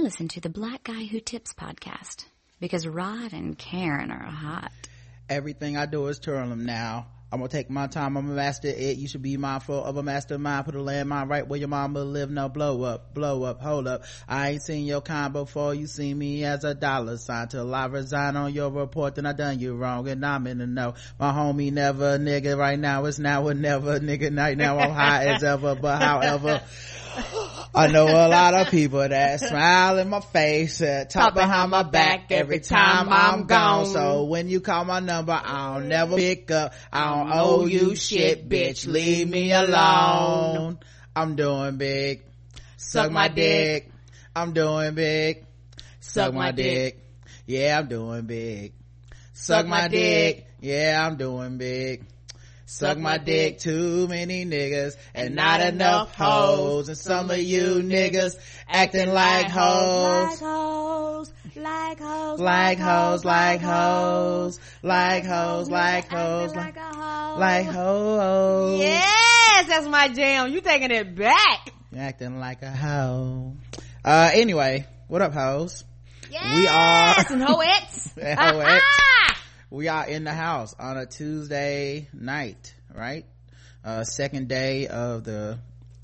I listen to the Black Guy Who Tips podcast because Rod and Karen are hot. Everything I do is turn them now. I'm gonna take my time. I'm a master it. You should be mindful of a mastermind. Put a landmine right where your mama live. No blow up, blow up, hold up. I ain't seen your kind before. You see me as a dollar sign till I resign on your report. Then I done you wrong and I'm in the know. My homie never nigga right now. It's now or never nigga night now. I'm high as ever, but however. I know a lot of people that smile in my face, uh, talk behind my back every time I'm gone. So when you call my number, I'll never pick up. I don't owe you shit, bitch. Leave me alone. I'm doing big. Suck my dick. I'm doing big. Suck my dick. Yeah, I'm doing big. Suck my dick. Yeah, I'm doing big. Suck my dick, too many niggas, and not enough hoes. And some of you niggas acting like hoes. Like hoes, like hoes, Like hoes, like hoes, like hoes, like hoes, like hoes. Yes, that's my jam. You taking it back. Acting like a hoe. Uh, anyway, what up, hoes? Yes, We are- and hoettes. And hoettes. We are in the house on a tuesday night right uh second day of the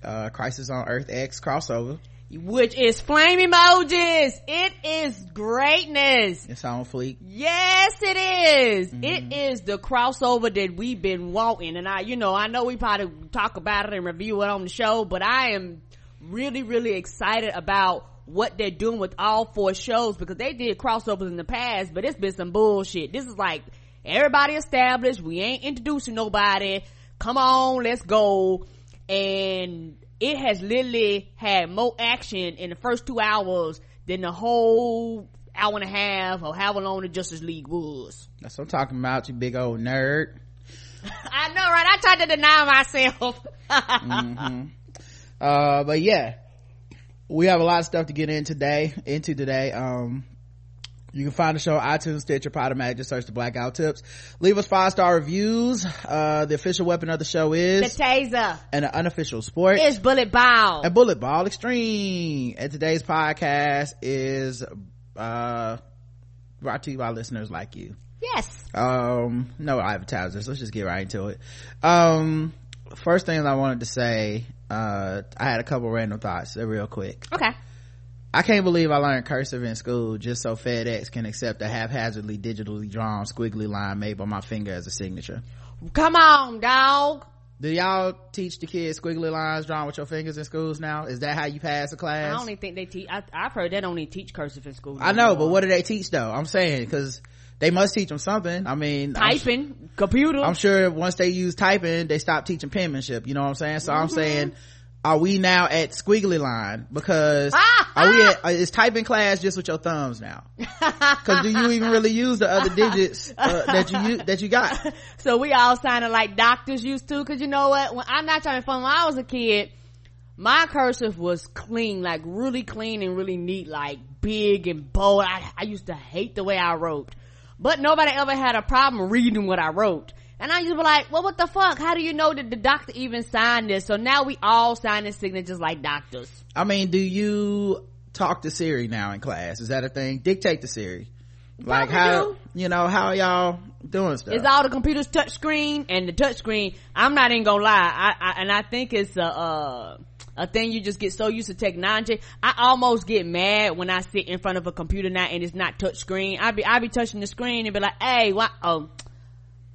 uh crisis on earth x crossover Which is flame emojis. It is greatness. it's on fleek Yes, it is. Mm-hmm. It is the crossover that we've been wanting. And I, you know, I know we probably talk about it and review it on the show, but I am really, really excited about what they're doing with all four shows because they did crossovers in the past, but it's been some bullshit. This is like everybody established. We ain't introducing nobody. Come on, let's go. And it has literally had more action in the first two hours than the whole hour and a half or however long the Justice League was. that's what i'm talking about you big old nerd I know, right? I tried to deny myself. uh but yeah we have a lot of stuff to get in today into today um you can find the show on iTunes, Stitcher, Podomatic. Just search the Blackout Tips. Leave us five star reviews. Uh, the official weapon of the show is the taser and an unofficial sport. is bullet ball a bullet ball extreme and today's podcast is uh brought to you by listeners like you Yes. um no advertisers let's just get right into it um first thing i wanted to say uh i had a couple random thoughts real quick Okay. i can't believe i learned cursive in school just so fedex can accept a haphazardly digitally drawn squiggly line made by my finger as a signature Come on, dog. do y'all teach the kids squiggly lines drawn with your fingers in schools now is that how you pass a class I don't even think they teach. I, I've heard they don't even teach cursive in school. I know, but what do they teach though? I'm saying because they must teach them something. I mean, I'm, typing, computer. I'm sure once they use typing, they stop teaching penmanship. You know what I'm saying? So I'm saying, are we now at squiggly line? Because Ah, are we at, uh, is typing class just with your thumbs now? Because do you even really use the other digits uh, that you that you got? so we all sounded like doctors used to. Cause you know what? When I'm not trying to fun. When I was a kid, my cursive was clean, like really clean and really neat, like big and bold. I, I used to hate the way I wrote, but nobody ever had a problem reading what I wrote. And I used to be like, well, what the fuck? How do you know that the doctor even signed this? So now we all sign this signatures like doctors. I mean, do you talk to Siri now in class? Is that a thing? Dictate to Siri. Like Probably how do. you know how y'all doing stuff? It's all the computer's touch screen and the touch screen. I'm not even gonna lie. I, I and I think it's a, uh, a thing you just get so used to technology. I almost get mad when I sit in front of a computer now and it's not touch screen. I be, I be touching the screen and be like, hey, what? Oh,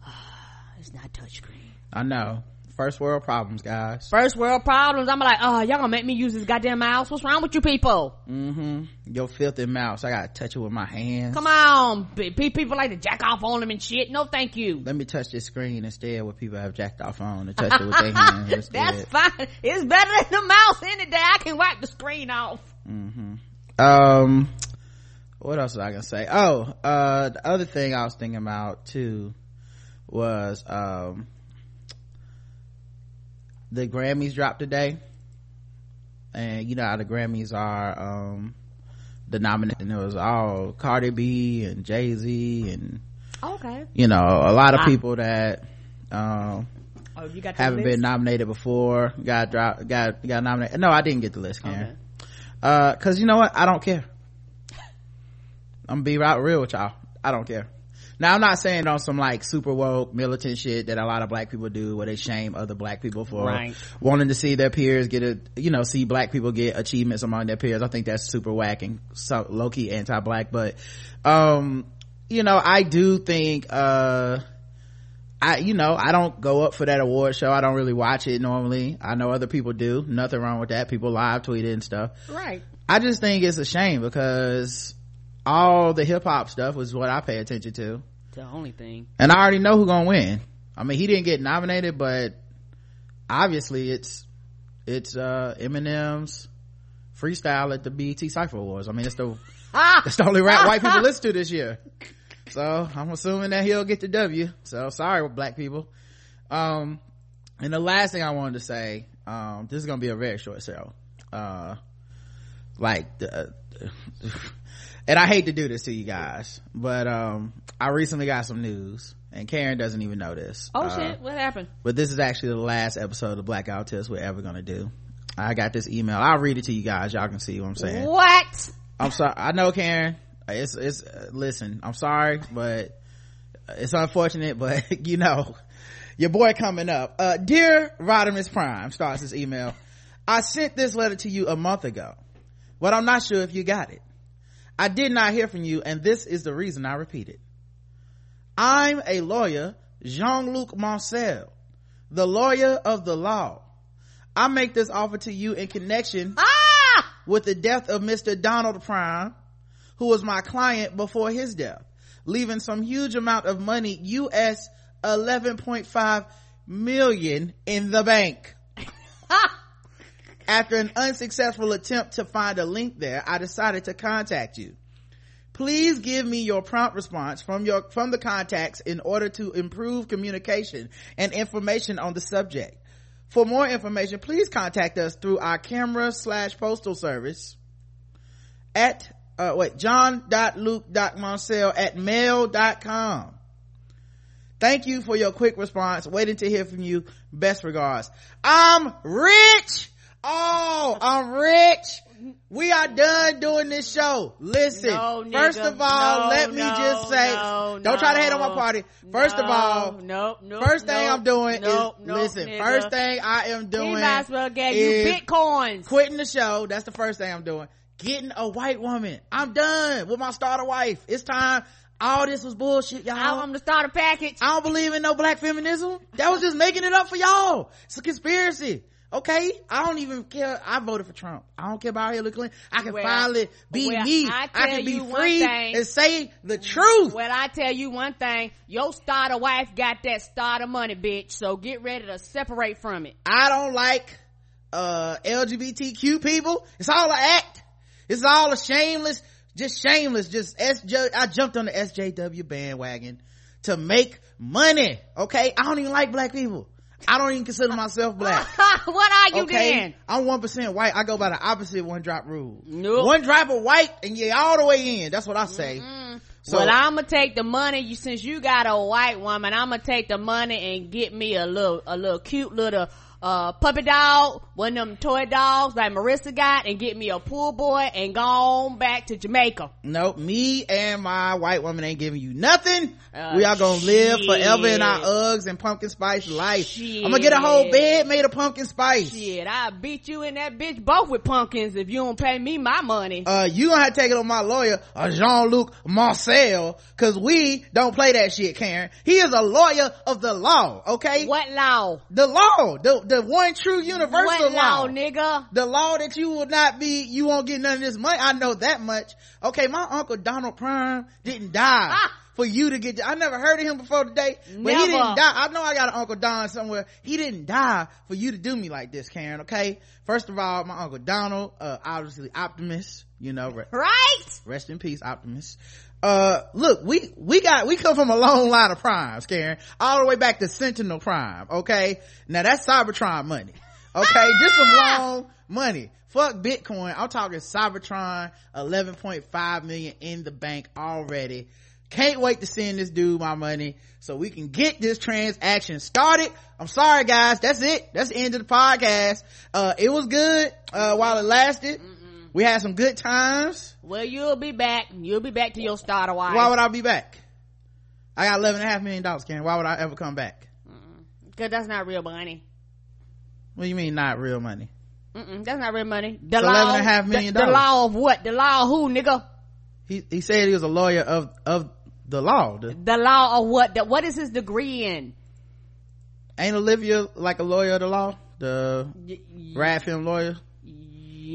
it's not touch screen. I know. First world problems, guys. First world problems. I'm like, oh, y'all gonna make me use this goddamn mouse? What's wrong with you people? Mm-hmm. Your filthy mouse. I gotta touch it with my hands. Come on. Pe- pe- People like to jack off on them and shit. No, thank you. Let me touch this screen instead what people have jacked off on to touch it with their hands instead. That's fine. It's better than the mouse any day. I can wipe the screen off. Mm-hmm. Um what else was i gonna say oh uh the other thing i was thinking about too was um the grammys dropped today and you know how the grammys are um the nomination and it was all cardi b and jay-z and Okay. you know a lot of people that um Oh, you got haven't list? been nominated before got dropped got got nominated no i didn't get the list Karen. Okay. uh because you know what i don't care I'm gonna be right real with y'all. I don't care. Now I'm not saying on some like super woke militant shit that a lot of black people do where they shame other black people for Right. wanting to see their peers get a, you know, see black people get achievements among their peers. I think that's super whack and so low key anti-black, but, um, you know, I do think, uh, I, you know, I don't go up for that award show. I don't really watch it normally. I know other people do. Nothing wrong with that. People live tweet it and stuff. Right. I just think it's a shame because all the hip hop stuff was what I pay attention to. The only thing. And I already know who gonna win. I mean, he didn't get nominated, but obviously it's, it's, uh, Eminem's freestyle at the BET Cypher Awards. I mean, it's the, it's the only rap white people listen to this year. So I'm assuming that he'll get the W. So sorry, black people. Um, and the last thing I wanted to say, um, this is gonna be a very short show. Uh, like the, and I hate to do this to you guys, but um, I recently got some news, and Karen doesn't even know this. Oh Uh, shit! What happened? but this is actually the last episode of Blackout Test we're ever gonna do. I got this email. I'll read it to you guys. Y'all can see what I'm saying. What? I'm sorry. I know, Karen. It's it's. Uh, listen, I'm sorry, but it's unfortunate. But you know, your boy coming up. Uh, dear Rodimus Prime starts this email. I sent this letter to you a month ago, but I'm not sure if you got it. I did not hear from you, and this is the reason I repeat it. I'm a lawyer, Jean-Luc Marcel, the lawyer of the law. I make this offer to you in connection Ah! with the death of Mr. Donald Prime, who was my client before his death, leaving some huge amount of money, US 11.5 million in the bank. After an unsuccessful attempt to find a link there, I decided to contact you. Please give me your prompt response from your, from the contacts in order to improve communication and information on the subject. For more information, please contact us through our camera slash postal service at, uh, wait, john.luke.marcel at mail.com. Thank you for your quick response. Waiting to hear from you. Best regards. I'm rich. Oh, I'm rich. We are done doing this show. Listen, No, first of all, No, let me no, just say, don't try to hate on my party. First of all, nope, nope, first thing I'm doing is, listen, nigga. first thing I am He doing might as well get you bitcoins. quitting the show. That's the first thing I'm doing. Getting a white woman. I'm done with my starter wife. It's time. All this was bullshit, y'all. I want to start a package. I don't believe in no black feminism. That was just making it up for y'all. It's a conspiracy. Okay? I don't even care. I voted for Trump. I don't care about Hillary Clinton. I can Well, finally be well, me. I I, can be free thing. and say the truth. Well, I tell you one thing, your starter wife got that starter money, bitch. So get ready to separate from it. I don't like, uh, LGBTQ people. It's all an act. It's all a shameless, just shameless, just SJ, I jumped on the SJW bandwagon to make money. Okay? I don't even like black people. I don't even consider myself black. what are you okay then? i'm one percent white i go by the opposite one drop rule Nope. one drop of white and you're all the way in that's what i say mm-hmm. so well, I'm gonna take the money. You since you got a white woman, I'm gonna take the money and get me a little, a little cute little uh puppy dog, one of them toy dogs like Marissa got, and get me a pool boy and go on back to Jamaica. nope me and my white woman ain't giving you nothing Uh, we are gonna live forever in our uggs and pumpkin spice life Shit. i'm gonna get a whole bed made of pumpkin spice Shit, I'll beat you and that bitch both with pumpkins if you don't pay me my money. uh, you gonna have to take it on my lawyer, uh, Jean-Luc Marcel, cause we don't play that shit, Karen. He is a lawyer of the law, okay? what law? The law, the, the one true universal What law, law. nigga? the law that you will not be you won't get none of this money i know that much okay my uncle donald prime didn't die Ah. for you to get i never heard of him before today but he Never. didn't die i know i got an uncle don somewhere he didn't die for you to do me like this karen okay first of all my uncle donald uh obviously Optimus you know Right? rest in peace Optimus uh look we we got we come from a long line of primes karen. All the way back to sentinel prime okay? Now that's cybertron money okay? This is long money. Fuck bitcoin. I'm talking cybertron 11.5 million in the bank already. Can't wait to send this dude my money so we can get this transaction started. I'm sorry guys. That's it. That's the end of the podcast. Uh it was good uh while it lasted we had some good times. Well you'll be back. You'll be back to your starter wife why would i be back? I got 11 and a half million dollars karen. Why would i ever come back? Because that's not real money. What do you mean not real money? Mm-mm, that's not real money. The It's law 11 and a half million the, the law of what? The law of who nigga? He he said he was a lawyer of of the law. The, the law of what? The, what is his degree in? Ain't olivia like a lawyer of the law? The Y- y- rad film lawyer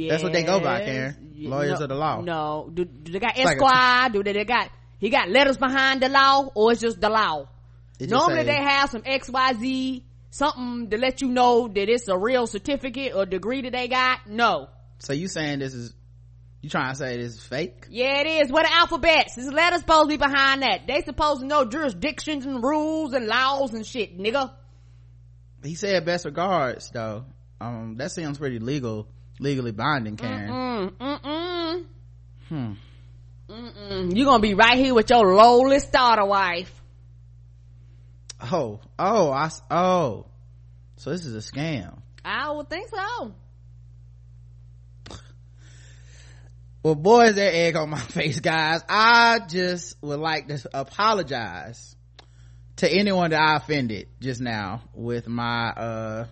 That's what they go by, Karen. Lawyers no, of the law. No, do, do they got like a- Esquire? do they, they got he got letters behind the law, or it's just the law? Just Normally say- they have some X Y Z something to let you know that it's a real certificate or degree that they got. No, so you saying this is you trying to say this is fake yeah, it is. What the alphabets? This letters supposed to be behind that. They supposed to know jurisdictions and rules and laws and shit, nigga. he said best regards though um that seems pretty legal legally binding karen Mm, mm, mm. hmm Mm-mm. You gonna be right here with your lowly starter wife. oh oh i oh so this is a scam I would think so. well boy is there egg on my face guys i just would like to apologize to anyone that i offended just now with my uh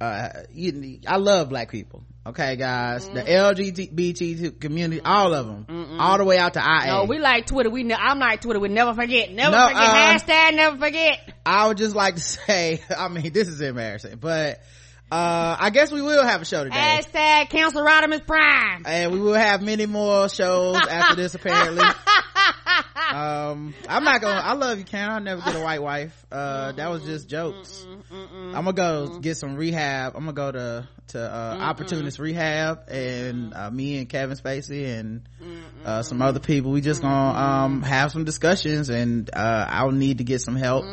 uh you, i love black people okay guys the lgbt community all of them all the way out to ia No, we like Twitter. We ne- I'm like Twitter. We never forget. Never No, forget. uh, Hashtag never forget. I would just like to say, I mean, this is embarrassing, but, uh, I guess we will have a show today. Hashtag cancel Rodimus Prime. And we will have many more shows after this, apparently. Um, I'm not gonna, I love you, Karen. I'll never get a white wife. Uh, that was just jokes. I'm gonna go get some rehab. I'm gonna go to, to, uh, opportunist rehab and, uh, me and Kevin Spacey and, uh, some other people. We just gonna, um, have some discussions and, uh, I'll need to get some help.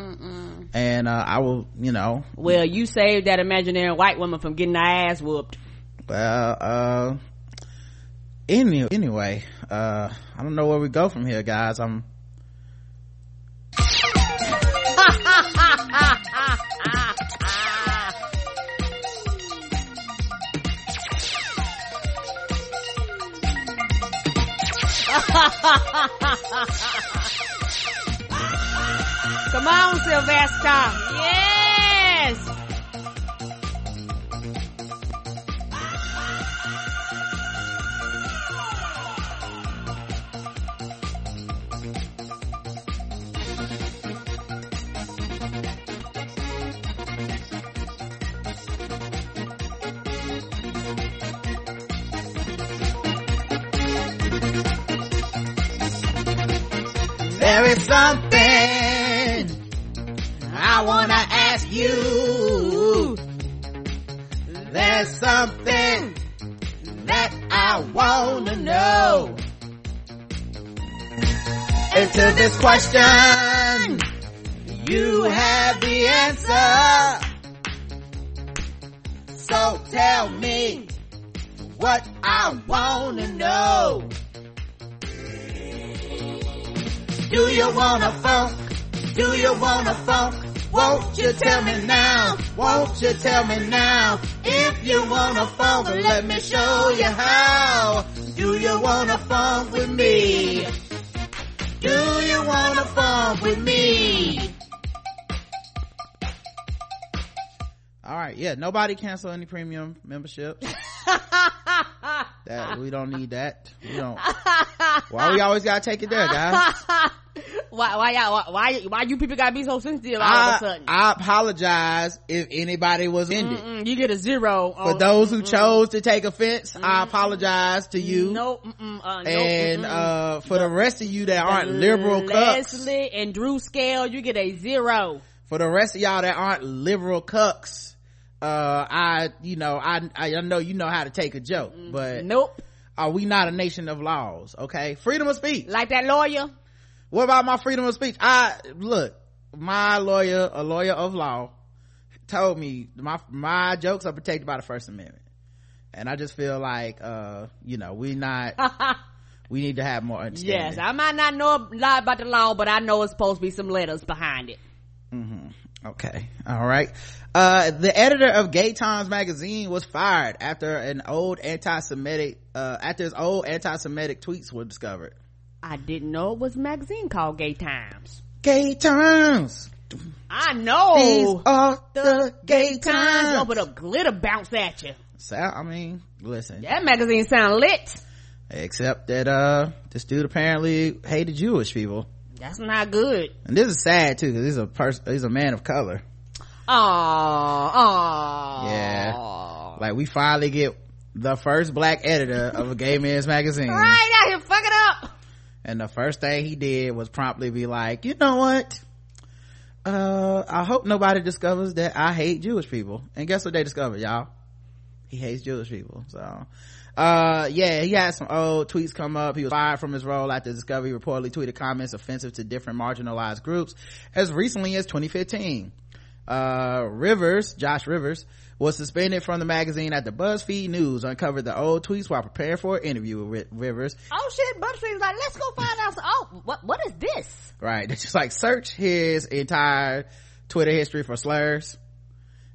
And, uh, I will, you know, Well, you saved that imaginary white woman from getting her ass whooped. well uh any, anyway uh i don't know where we go from here guys i'm Come on, Sylvester. Something i wanna ask you there's something that i wanna know. And to this question. You have the answer. So tell me what i wanna know Do you wanna funk? Do you wanna funk? Won't you tell me now? Won't you tell me now? If you wanna funk, let me show you how. Do you wanna funk with me? Do you wanna funk with me? All right, yeah, nobody cancel any premium memberships. that we don't need that. We don't. Why we always gotta take it there, guys? why, why, y'all, why, why, why you people gotta be so sensitive all of a I, sudden? I apologize if anybody was offended. Mm-mm, you get a zero. For on- those who chose to take offense, I apologize to you. Mm-mm, uh, and mm-mm. uh for the rest of you that aren't liberal cucks, Leslie and Drew Scale, you get a zero. for the rest of y'all that aren't liberal cucks, uh I you know I I know you know how to take a joke, but Nope. are we not a nation of laws? Okay, freedom of speech. Like that lawyer. What about my freedom of speech? I look, my lawyer, a lawyer of law, told me my my jokes are protected by the First Amendment, and I just feel like uh you know we not we need to have more understanding. yes, I might not know a lot about the law, but I know it's supposed to be some letters behind it. Okay. All right. Uh, the editor of Gay Times magazine was fired after an old anti-Semitic, uh, after his old anti-Semitic tweets were discovered. I didn't know it was a magazine called Gay Times. Gay Times. I know. These are the Gay Times. Open up glitter bounce at you. So, I mean, listen. That magazine sound lit. Except that, uh, this dude apparently hated Jewish people. That's not good. And this is sad too, cause he's a person, he's a man of color. Aww, aww. Yeah. Like we finally get the first black editor of a gay man's magazine. Right out here, fuck it up. And the first thing he did was promptly be like, you know what? Uh, I hope nobody discovers that I hate Jewish people. And guess what they discovered, y'all? He hates Jewish people. So, uh, yeah, he had some old tweets come up. He was fired from his role after Discovery reportedly tweeted comments offensive to different marginalized groups as recently as 2015. Uh, Rivers, Josh Rivers, was suspended from the magazine after BuzzFeed News uncovered the old tweets while preparing for an interview with Rivers. Oh shit, BuzzFeed's like, let's go find out. Oh, what, what is this? Right. It's just like search his entire Twitter history for slurs.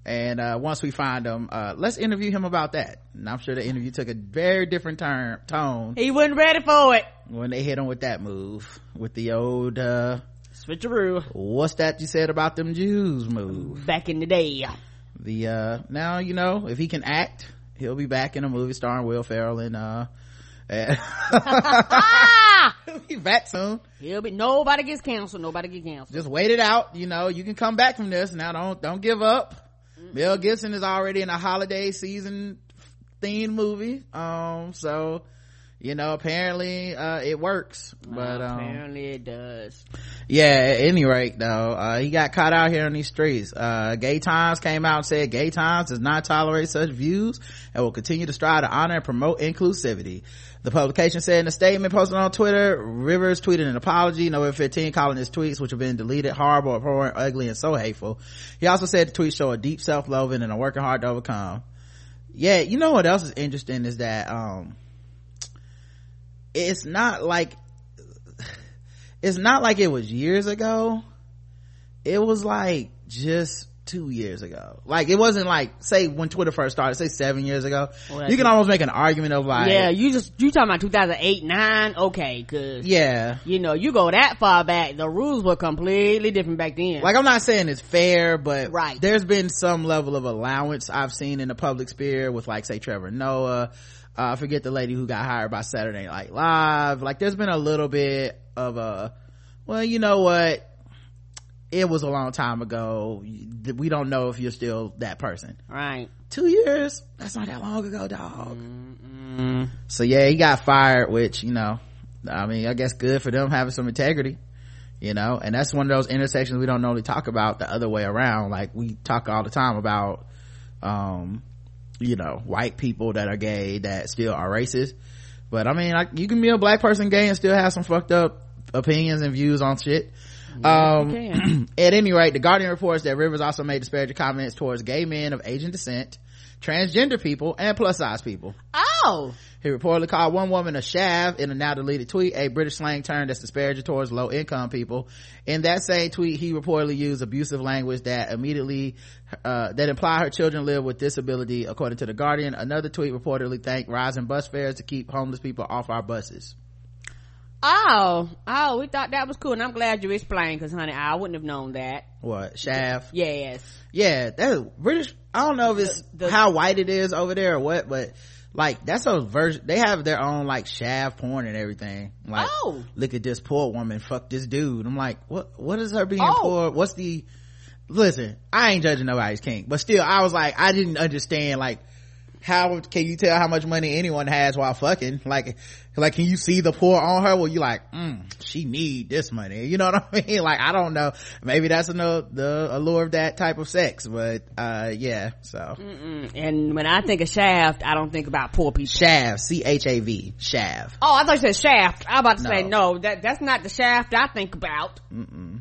And, uh, once we find him, uh, let's interview him about that. And I'm sure the interview took a very different turn, tone. He wasn't ready for it. When they hit him with that move. With the old, uh, switcheroo. What's that you said about them Jews move? Back in the day the uh now you know if he can act he'll be back in a movie starring will ferrell and uh he'll be back soon he'll be nobody gets canceled nobody gets canceled just wait it out you know you can come back from this now don't don't give up mm mel gibson is already in a holiday season themed movie. Um so you know apparently uh it works. But um, apparently it does. Yeah at any rate though uh he got caught out here on these streets. Uh gay times came out and said gay times does not tolerate such views and will continue to strive to honor and promote inclusivity the publication said in a statement posted on Twitter, Rivers tweeted an apology November 15 calling his tweets, which have been deleted, horrible, abhorrent, ugly, and so hateful. He also said the tweets show a deep self-loathing and are working hard to overcome. Yeah, you know what else is interesting is that, um, it's not like it's not like it was years ago it was like just two years ago. Like it wasn't like say when twitter first started say seven years ago. Well, you can almost make an argument of like yeah you just you talking about 2008 9 okay cause yeah. You know you go that far back the rules were completely different back then. Like i'm not saying it's fair but right. there's been some level of allowance i've seen in the public sphere with like say trevor noah. Uh, forget the lady who got hired by Saturday Night Live. Like there's been a little bit of a, well, you know what? It was a long time ago. We don't know if you're still that person. Right. Two years? That's not that long ago, dog. Mm-mm. So yeah, he got fired, which, you know, I mean, I guess good for them having some integrity you know and that's one of those intersections we don't normally talk about the other way around like we talk all the time about um you know white people that are gay that still are racist but i mean like you can be a black person gay and still have some fucked up opinions and views on shit um at any rate the guardian reports that rivers also made disparaging comments towards gay men of asian descent transgender people and plus size people oh he reportedly called one woman a chav in a now deleted tweet, a British slang term that's disparaging towards low income people. In that same tweet, he reportedly used abusive language that immediately, uh, that imply her children live with disability, according to the Guardian. Another tweet reportedly thanked rising bus fares to keep homeless people off our buses. Oh, oh, we thought that was cool, and I'm glad you explained, because honey, I wouldn't have known that. What chav? Yes. Yeah, that's British. I don't know if it's the, the, how white it is over there or what, but like that's a version they have their own like chav porn and everything like oh. look at this poor woman fuck this dude i'm like what what is her being oh. poor what's the listen i ain't judging nobody's kink but still i was like i didn't understand like how can you tell how much money anyone has while fucking like like can you see the poor on her? Well you like mm, she need this money. You know what i mean? Like i don't know. Maybe that's another the allure of that type of sex but uh yeah so. Mm-mm. and when i think of shaft i don't think about poor people. Shaft. C-h-a-v shaft. Oh i thought you said shaft. I was about to no. say no. that that's not the shaft i think about. Mm-mm.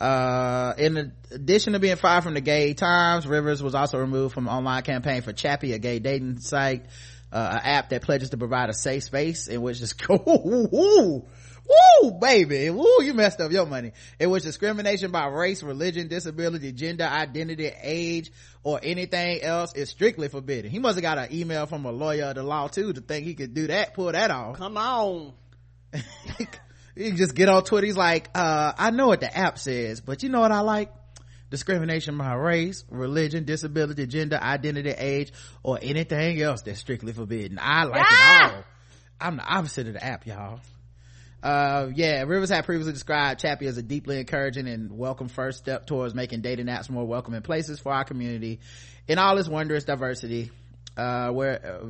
Uh in addition to being fired from the gay times rivers was also removed from online campaign for chappy a gay dating site uh, an app that pledges to provide a safe space in which is woo, woo, baby, woo, you messed up your money. In which discrimination by race, religion, disability, gender, identity, age, or anything else is strictly forbidden. He must have got an email from a lawyer of the law too to think he could do that, pull that off. Come on. you just get on Twitter. He's like, uh, I know what the app says, but you know what I like? Discrimination by race, religion, disability, gender, identity, age, or anything else that's strictly forbidden. I like Ah! it all. I'm the opposite of the app, y'all. Uh, yeah, Rivers had previously described Chappy as a deeply encouraging and welcome first step towards making dating apps more welcoming places for our community in all its wondrous diversity. Uh, where,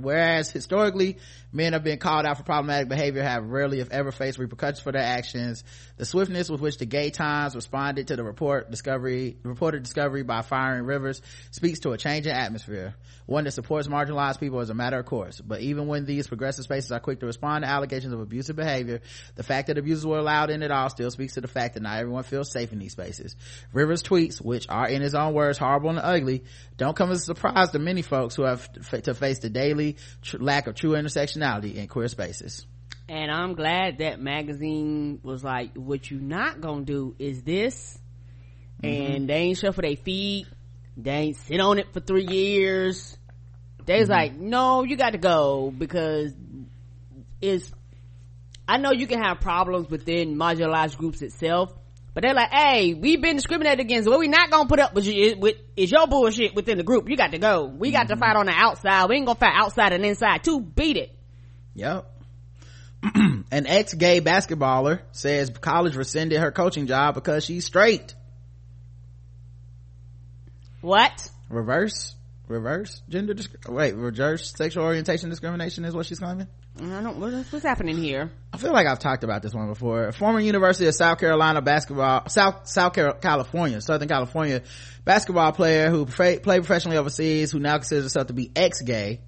whereas historically men have been called out for problematic behavior have rarely if ever faced repercussions for their actions. The swiftness with which the gay times responded to the report discovery reported discovery by firing rivers speaks to a change in atmosphere one that supports marginalized people as a matter of course. But even when these progressive spaces are quick to respond to allegations of abusive behavior the fact that abusers were allowed in at all still speaks to the fact that not everyone feels safe in these spaces. Rivers tweets which are in his own words horrible and ugly don't come as a surprise to many folks who have to face the daily tr- lack of true intersectionality in queer spaces And I'm glad that magazine was like, what you not gonna do is this. Mm-hmm. And they ain't shuffle their feet. They ain't sit on it for three years. They was Mm-hmm. like, no, you got to go because it's, I know you can have problems within marginalized groups itself, but they're like, hey, we've been discriminated against. What we not gonna put up with, you, with is your bullshit within the group. You got to go. We got Mm-hmm. to fight on the outside. We ain't gonna fight outside and inside too. Beat it. Yep. An ex-gay basketballer says college rescinded her coaching job because she's straight. What? Reverse, reverse gender disc- wait, reverse sexual orientation discrimination is what she's claiming? I don't, what's, what's happening here? I feel like I've talked about this one before. Former University of South Carolina basketball, South, South California, Southern California basketball player who pra- played professionally overseas, who now considers herself to be ex-gay,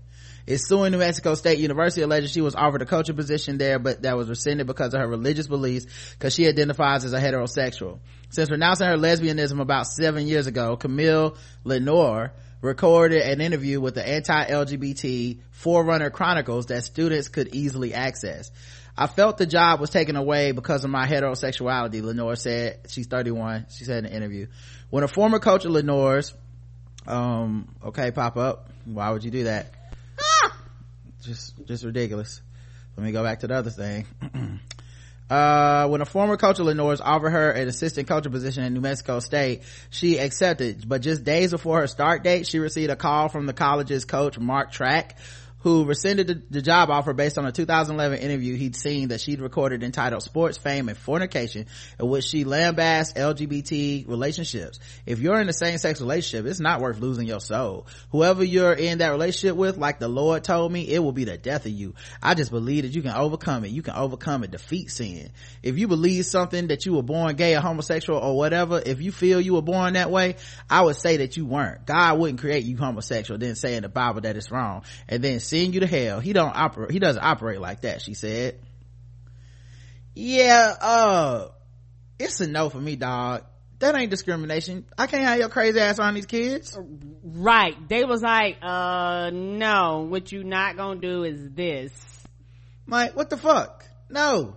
is suing New Mexico State University alleging she was offered a coaching position there, but that was rescinded because of her religious beliefs because she identifies as a heterosexual. Since renouncing her lesbianism about seven years ago, Camille Lenoir recorded an interview with the anti-LGBT Forerunner Chronicles that students could easily access. I felt the job was taken away because of my heterosexuality, Lenoir said. She's 31. She said in an interview. When a former coach of Lenoir's, um, okay, pop up. Why would you do that? just, just ridiculous. Let me go back to the other thing. uh, when a former coach of Lenoir's offered her an assistant coaching position in New Mexico State, she accepted. But just days before her start date, she received a call from the college's coach, Mark Trakh, who rescinded the, the job offer based on a 2011 interview he'd seen that she'd recorded entitled Sports Fame and Fornication, in which she lambasted LGBT relationships. If you're in a same-sex relationship, it's not worth losing your soul. Whoever you're in that relationship with, like the Lord told me, it will be the death of you. I just believe that you can overcome it. You can overcome it, defeat sin. If you believe something that you were born gay or homosexual or whatever, if you feel you were born that way, I would say that you weren't. God wouldn't create you homosexual, then say in the Bible that it's wrong, and then send you to hell. He don't operate, he doesn't operate like that, she said. Yeah, uh, it's a no for me, dog. That ain't discrimination. I can't have your crazy ass on these kids. Right. They was like, uh, no, what you not gonna do is this. Like, what the fuck? No.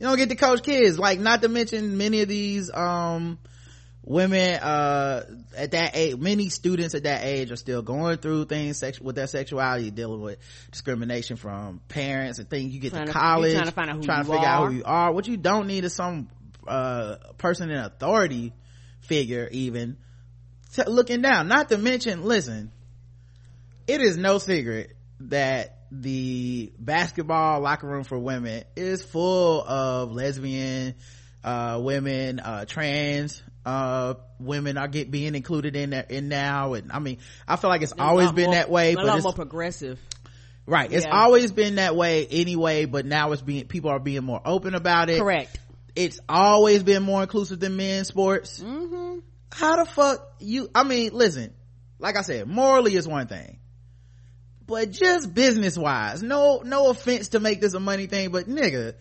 You don't get to coach kids. Like, not to mention many of these, um, women, uh, at that age, many students at that age are still going through things sex- with their sexuality, dealing with discrimination from parents and things. You get Trying to to- college, you're trying to find out who trying to you figure out are. who you are. What you don't need is some, uh, person in authority figure even t- looking down. Not to mention, listen, it is no secret that the basketball locker room for women is full of lesbian uh, women uh, trans uh, women are get being included in there in now and i mean i feel like it's always been more- that way but it's more progressive. right it's yeah. always been that way anyway but now it's being people are being more open about it Correct. it's always been more inclusive than men's sports Mm-hmm. how the fuck you i mean listen like i said morally is one thing but just business wise no no offense to make this a money thing but nigga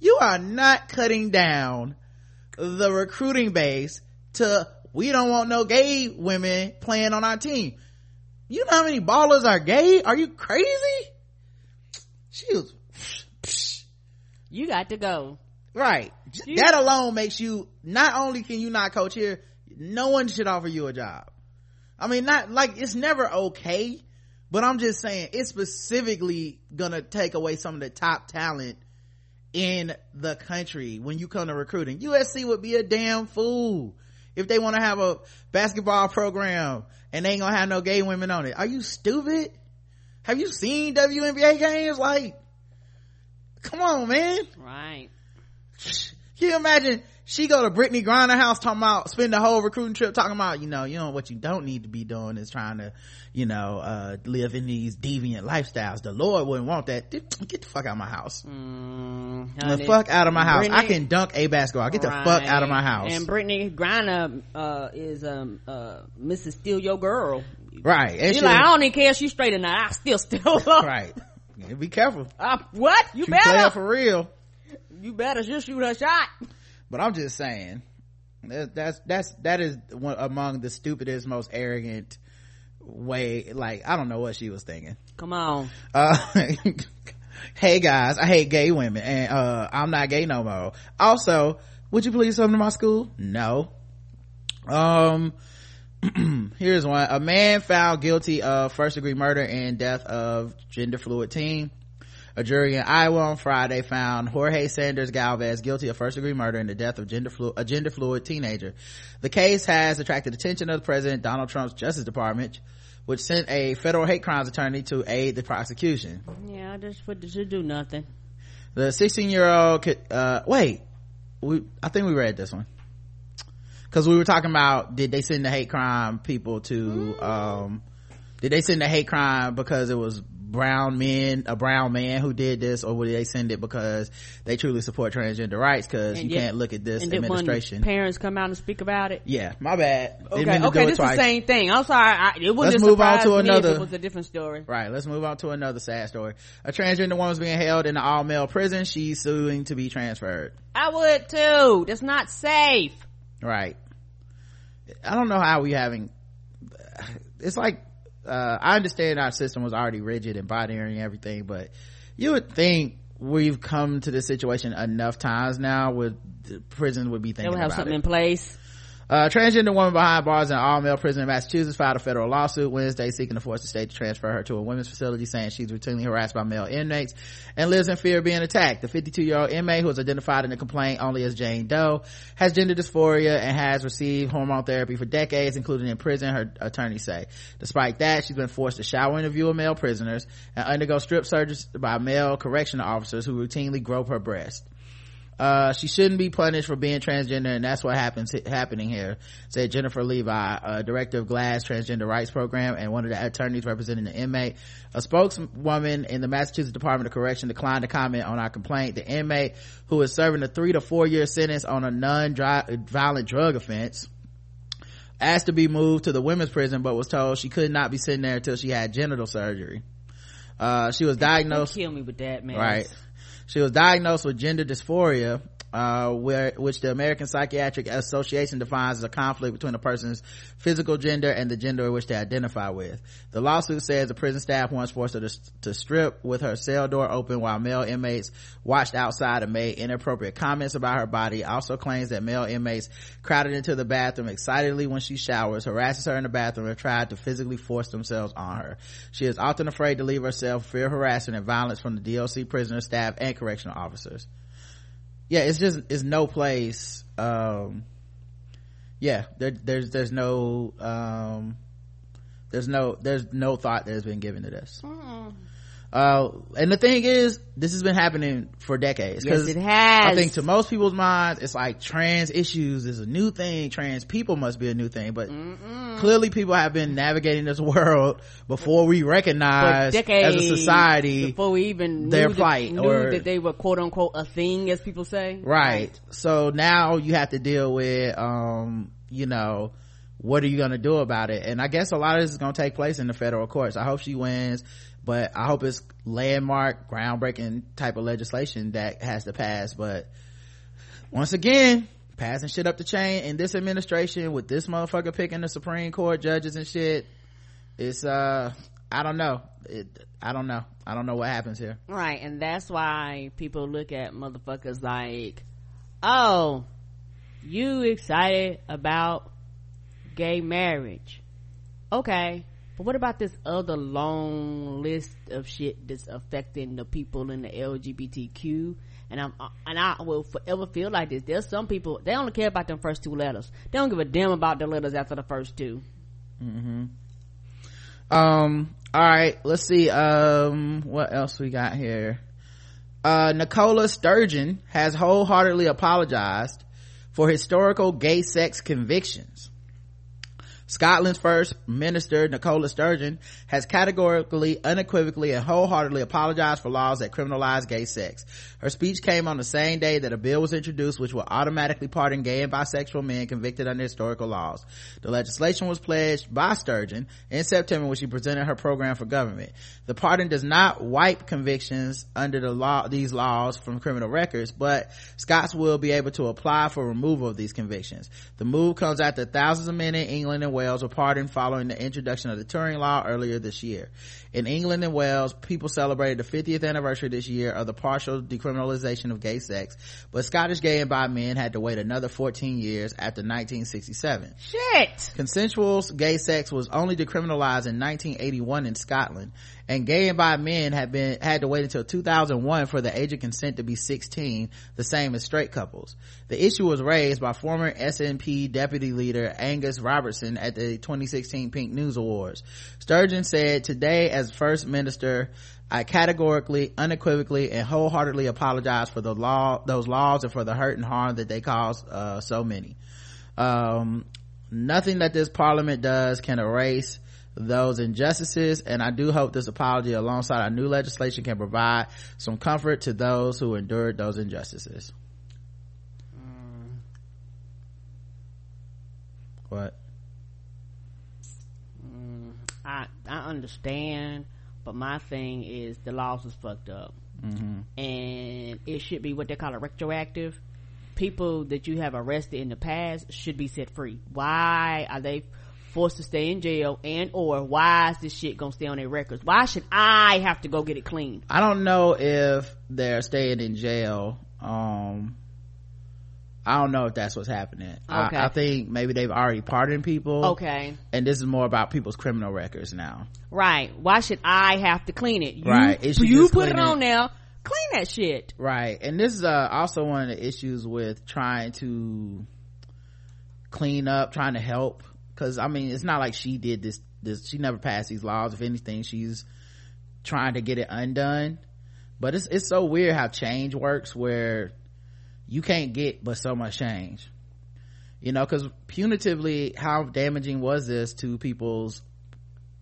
you are not cutting down the recruiting base to we don't want no gay women playing on our team. You know how many ballers are gay? Are you crazy? She was you got to go. right. You, that alone makes you not only can you not coach here no one should offer you a job. I mean not like it's never okay but i'm just saying it's specifically gonna take away some of the top talent in the country when you come to recruiting. Usc would be a damn fool if they want to have a basketball program and they ain't gonna have no gay women on it are you stupid have you seen WNBA games? Like, come on, man. Right. Can you imagine she go to Brittney Griner house talking about spend the whole recruiting trip talking about you know you know what you don't need to be doing is trying to you know uh, live in these deviant lifestyles. The lord wouldn't want that. Get the fuck out of my house. Mm, the fuck out of my house. Brittney, i can dunk a basketball. Get right. the fuck out of my house. And Brittney Griner uh, is um uh, mrs steal your girl. Right. And she's like i don't even care if she's straight or not. I still still right. Be careful. Uh, what? You, you better. for real. You better just shoot her shot but i'm just saying that's that's that is one among the stupidest most arrogant way like i don't know what she was thinking. Come on. Uh hey guys i hate gay women and uh i'm not gay no more. Also would you please come to my school? No. Um here's one. A man found guilty of first degree murder and death of gender fluid teen a jury in Iowa on Friday found Jorge Sanders Galvez guilty of first degree murder in the death of gender flu- a gender fluid teenager. The case has attracted attention of the President Donald Trump's Justice Department, which sent a federal hate crimes attorney to aid the prosecution. Yeah, just put should do nothing. The 16 year old, uh, wait, we, I think we read this one. Cause we were talking about, did they send the hate crime people to, um, did they send the hate crime because it was brown men a brown man who did this or would they send it because they truly support transgender rights? Because you yet, can't look at this administration. parents come out and speak about it? Yeah my bad. Okay okay this is the same thing. I'm sorry I, it was let's move on to another it was a different story. Right let's move on to another sad story. A transgender woman's being held in an all-male prison. She's suing to be transferred. I would too. That's not safe. Right. I don't know how we having it's like uh, I understand our system was already rigid and binary and everything, but you would think we've come to this situation enough times now with prison would be thinking They'll have something it. in place a transgender woman behind bars in an all-male prison in Massachusetts filed a federal lawsuit Wednesday seeking to force the state to transfer her to a women's facility saying she's routinely harassed by male inmates and lives in fear of being attacked. The 52-year-old inmate who was identified in the complaint only as Jane Doe has gender dysphoria and has received hormone therapy for decades, including in prison, her attorneys say. Despite that, she's been forced to shower interview with male prisoners and undergo strip surgeries by male correctional officers who routinely grope her breast uh, she shouldn't be punished for being transgender and that's what happens happening here. Said jennifer levi uh, director of GLAD's transgender rights program and one of the attorneys representing the inmate. A spokeswoman in the massachusetts department of correction declined to comment on our complaint. The inmate who is serving a three to four year sentence on a non-violent drug offense asked to be moved to the women's prison but was told she could not be sitting there until she had genital surgery. Uh, she was diagnosed kill me with that man. Right she was diagnosed with gender dysphoria uh, where, which the American Psychiatric Association defines as a conflict between a person's physical gender and the gender which they identify with. The lawsuit says the prison staff once forced her to, to strip with her cell door open while male inmates watched outside and made inappropriate comments about her body. Also claims that male inmates crowded into the bathroom excitedly when she showers, harasses her in the bathroom, and tried to physically force themselves on her. She is often afraid to leave herself, fear harassment and violence from the DOC prisoner staff and correctional officers yeah it's just it's no place um yeah there, there's there's no um there's no there's no thought that has been given to this. Mm uh, and the thing is this has been happening for decades. Yes it has. I think to most people's minds it's like trans issues is a new thing. Trans people must be a new thing. But Mm-mm. clearly people have been navigating this world before we recognize as a society before we even their plight that, or that they were quote unquote a thing as people say. Right. right so now you have to deal with um you know what are you going to do about it? And i guess a lot of this is going to take place in the federal courts. I hope she wins but I hope it's landmark, groundbreaking type of legislation that has to pass. But once again, passing shit up the chain in this administration with this motherfucker picking the Supreme Court judges and shit, it's uh i don't know. It, i don't know. I don't know what happens here. Right. And that's why people look at motherfuckers like oh you excited about gay marriage. Okay but what about this other long list of shit that's affecting the people in the lgbtq and i'm and i will forever feel like this. There's some people they only care about them first two letters. They don't give a damn about the letters after the first 2 mm-hmm. um all right let's see um what else we got here? Uh nicola sturgeon has wholeheartedly apologized for historical gay sex convictions Scotland's first minister, Nicola Sturgeon, has categorically, unequivocally, and wholeheartedly apologized for laws that criminalize gay sex. Her speech came on the same day that a bill was introduced which will automatically pardon gay and bisexual men convicted under historical laws. The legislation was pledged by Sturgeon in September when she presented her program for government. The pardon does not wipe convictions under the law, these laws from criminal records, but Scots will be able to apply for removal of these convictions. The move comes after thousands of men in England and Wales were pardoned following the introduction of the Turing Law earlier this year. In England and Wales, people celebrated the 50th anniversary this year of the partial decriminalization of gay sex, but Scottish gay and bi men had to wait another 14 years after 1967. Shit! Consensual gay sex was only decriminalized in 1981 in Scotland, and gay and bi men had been had to wait until 2001 for the age of consent to be 16 the same as straight couples the issue was raised by former snp deputy leader angus robertson at the 2016 pink news awards sturgeon said today as first minister I categorically, unequivocally, and wholeheartedly apologize for the law, those laws and for the hurt and harm that they caused, uh, so many. Um, nothing that this parliament does can erase those injustices and i do hope this apology alongside our new legislation can provide some comfort to those who endured those injustices mm. what mm, i i understand but my thing is the laws is fucked up mm-hmm. and it should be what they call a retroactive people that you have arrested in the past should be set free why are they forced to stay in jail and or why is this shit gonna stay on their records why should i have to go get it cleaned i don't know if they're staying in jail um I don't know if that's what's happening. Okay. I, I, think maybe they've already pardoned people. Okay. And this is more about people's criminal records now. Right. Why should I have to clean it? You, right. It you put it on now. Clean that shit. Right. And this is uh, also one of the issues with trying to clean up, trying to help because i mean it's not like she did this this she never passed these laws. If anything she's trying to get it undone. But it's it's so weird how change works where you can't get but so much change. You know because punitively how damaging was this to people's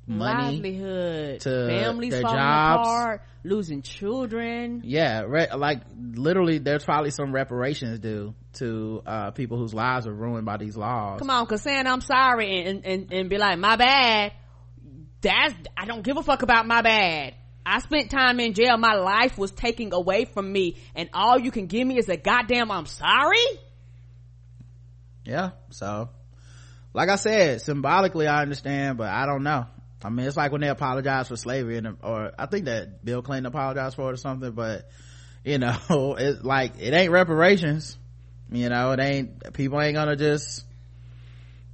money livelihood to families their jobs. apart, losing children. Yeah re- like literally there's probably some reparations due to uh, people whose lives are ruined by these laws come on because saying i'm sorry and, and and be like my bad that's i don't give a fuck about my bad I spent time in jail. My life was taken away from me, and all you can give me is a goddamn I'm sorry. Yeah. So, like I said, symbolically, I understand, but I don't know. I mean, it's like when they apologize for slavery, and or I think that Bill Clinton apologized for it or something. But you know, it's like it ain't reparations. You know, it ain't people ain't gonna just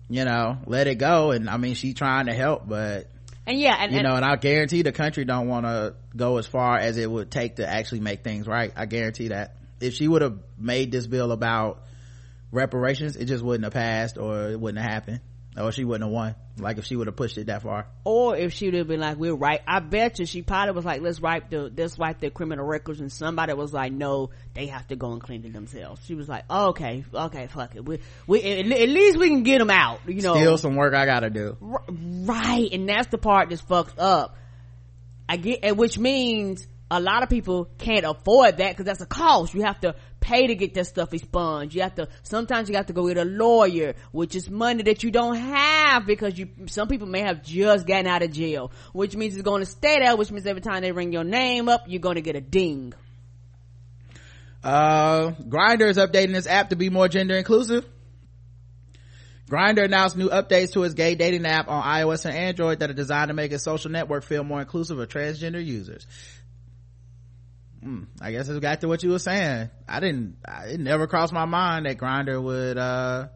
you know let it go. And I mean, she trying to help, but and yeah, and, you know, and I guarantee the country don't want to go as far as it would take to actually make things right. I guarantee that if she would have made this bill about reparations, it just wouldn't have passed or it wouldn't have happened or she wouldn't have won like if she would have pushed it that far. Or if she would have been like we're right i bet you she probably was like let's wipe the let's wipe their criminal records and somebody was like no they have to go and clean it themselves. She was like oh, okay okay fuck it. We, we at, at, least we can get them out you know. Still some work i gotta do. Right and that's the part that's fucked up. I get which means a lot of people can't afford that because that's a cost. You have to pay to get that stuff expunged. You have to, sometimes you have to go with a lawyer, which is money that you don't have because you, some people may have just gotten out of jail, which means it's going to stay there, which means every time they ring your name up, you're going to get a ding. Uh, Grindr is updating this app to be more gender inclusive. Grindr announced new updates to its gay dating app on iOS and Android that are designed to make its social network feel more inclusive of transgender users. Mm, I guess it's got to what you were saying. I didn't, I, it never crossed my mind that Grindr would, uh,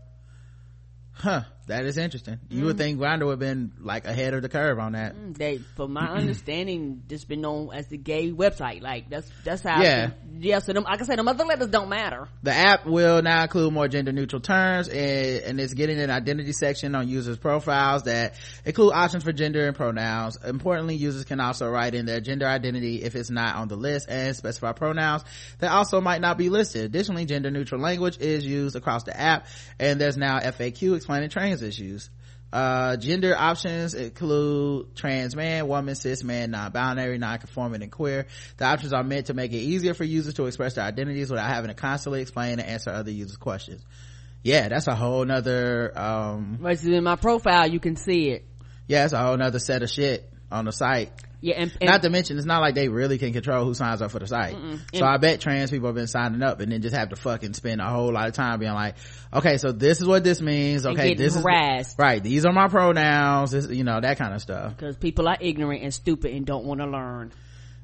huh, that is interesting. You mm. would think Grindr would have been like ahead of the curve on that. Mm, they, from my understanding, just been known as the gay website. Like that's that's how. Yeah. yeah. So them, like I said, the other letters don't matter. The app will now include more gender neutral terms, and, and it's getting an identity section on users' profiles that include options for gender and pronouns. Importantly, users can also write in their gender identity if it's not on the list and specify pronouns that also might not be listed. Additionally, gender neutral language is used across the app, and there's now FAQ explaining trans trans issues. Uh, gender options include trans man, woman, cis man, non-binary, non-conforming, and queer. The options are meant to make it easier for users to express their identities without having to constantly explain and answer other users' questions. Yeah, that's a whole nother, um. Right, in my profile, you can see it. Yeah, it's a whole nother set of shit on the site. Yeah, and, and, not to mention, it's not like they really can control who signs up for the site. So I bet trans people have been signing up and then just have to fucking spend a whole lot of time being like, okay, so this is what this means. Okay, this harassed. is right. These are my pronouns. This, you know, that kind of stuff. Because people are ignorant and stupid and don't want to learn.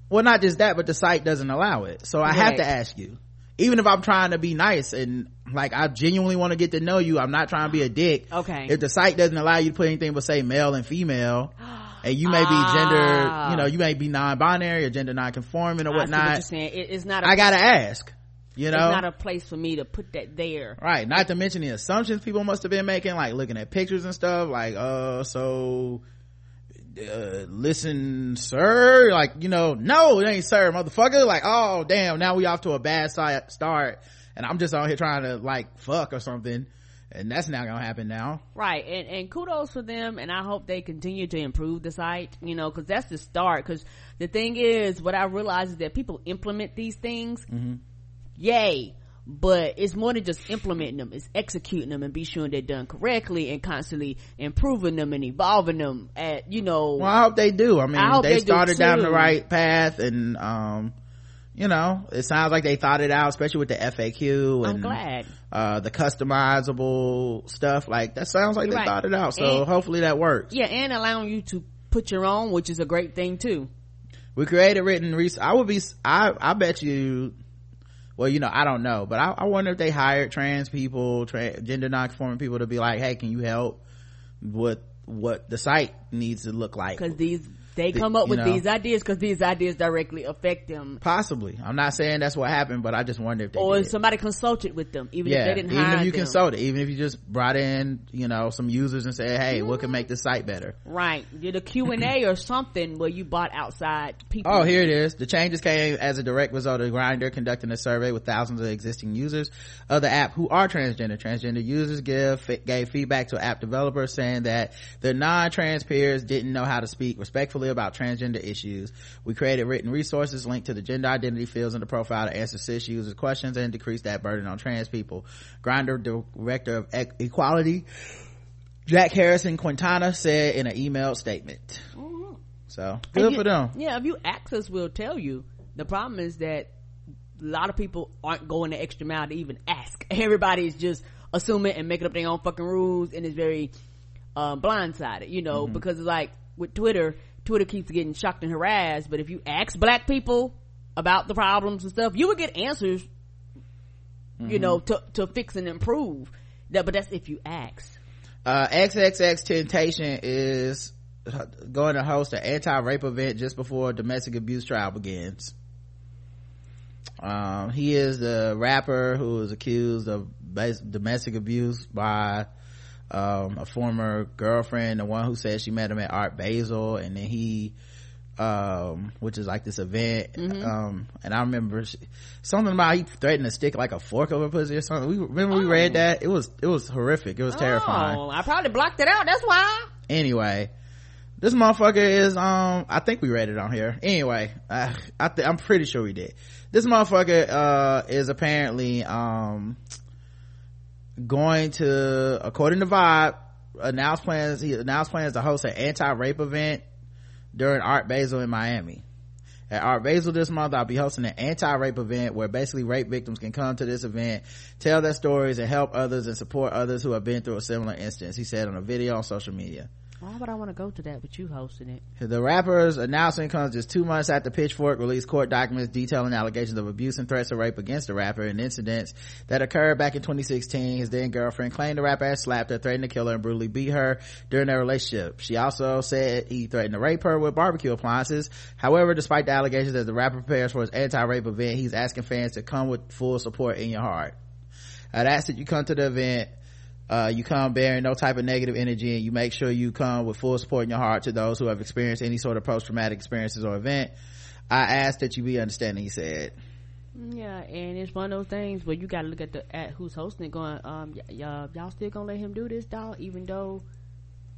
Well, not just that, but the site doesn't allow it. So I have to ask you, even if I'm trying to be nice and like I genuinely want to get to know you, I'm not trying to be a dick. Okay. If the site doesn't allow you to put anything but say male and female. and you may ah. be gender you know you may be non-binary or gender non-conforming or whatnot what saying. It, it's not I gotta ask you know it's not a place for me to put that there right not to mention the assumptions people must have been making like looking at pictures and stuff like uh so uh, listen sir like you know no it ain't sir motherfucker like oh damn now we off to a bad start and i'm just out here trying to like fuck or something and that's not gonna happen now. Right and and kudos for them and i hope they continue to improve the site you know because that's the start. Because the thing is what i realize is that people implement these things mm-hmm. yay but it's more than just implementing them it's executing them and be sure they're done correctly and constantly improving them and evolving them at you know. Well i hope they do. I mean I they, they started down the right path and um you know it sounds like they thought it out especially with the faq and i'm glad uh the customizable stuff like that sounds like they right. thought it out. So and, hopefully that works. Yeah and allowing you to put your own which is a great thing too. We created written research. I would be i i bet you well you know i don't know but i, I wonder if they hired trans people tra- gender non-conforming people to be like hey can you help with what the site needs to look like? Because these they come up with know, these ideas because these ideas directly affect them. Possibly. I'm not saying that's what happened, but I just wonder if they Or did. somebody consulted with them, even yeah, if they didn't Even if you them. consulted, even if you just brought in, you know, some users and said, hey, what can mm-hmm. make the site better? Right. Did a Q&A or something where you bought outside people. Oh, here it is. The changes came as a direct result of Grindr conducting a survey with thousands of existing users of the app who are transgender. Transgender users give, gave feedback to app developers saying that their non-trans peers didn't know how to speak respectfully about transgender issues. We created written resources linked to the gender identity fields in the profile to answer cis users questions and decrease that burden on trans people. Grindr director of equality, Jack Harrison Quintana said in an email statement. Mm-hmm. So good you, for them. Yeah, if you access will tell you. The problem is that a lot of people aren't going the extra mile to even ask. Everybody's just assuming and making up their own fucking rules and it's very um, blindsided, you know, mm-hmm. because it's like with Twitter, Twitter keeps getting shocked and harassed, but if you ask black people about the problems and stuff, you would get answers, mm-hmm. you know, to, to fix and improve. That, but that's if you ask. Uh, Tentacion is going to host an anti-rape event just before a domestic abuse trial begins. Um, he is the rapper who is accused of domestic abuse by um, a former girlfriend, the one who said she met him at Art Basel, and then he, um, which is like this event. Mm-hmm. Um, and I remember she, something about he threatened to stick like a fork over pussy or something. We remember oh. we read oh. that. It was it was horrific. It was terrifying. Oh, I probably blocked it out. That's why. Anyway, this motherfucker is um I think we read it on here. Anyway, uh, I th- I'm pretty sure we did. This motherfucker uh is apparently um going to, according to Vibe, announced plans, he announced plans to host an anti-rape event during Art Basel in Miami. At Art Basel this month, I'll be hosting an anti-rape event where basically rape victims can come to this event, tell their stories and help others and support others who have been through a similar instance, he said on a video on social media. Why would I want to go to that with you hosting it? The rapper's announcement comes just two months after Pitchfork released court documents detailing allegations of abuse and threats of rape against the rapper in incidents that occurred back in 2016. His then girlfriend claimed the rapper had slapped her, threatened to kill her, and brutally beat her during their relationship. She also said he threatened to rape her with barbecue appliances. However, despite the allegations as the rapper prepares for his anti-rape event, he's asking fans to come with full support in your heart. I'd ask that you come to the event uh, you come bearing no type of negative energy and you make sure you come with full support in your heart to those who have experienced any sort of post-traumatic experiences or event. I ask that you be understanding he said. Yeah and it's one of those things where you got to look at the at who's hosting it going um y- y- y'all still gonna let him do this dog even though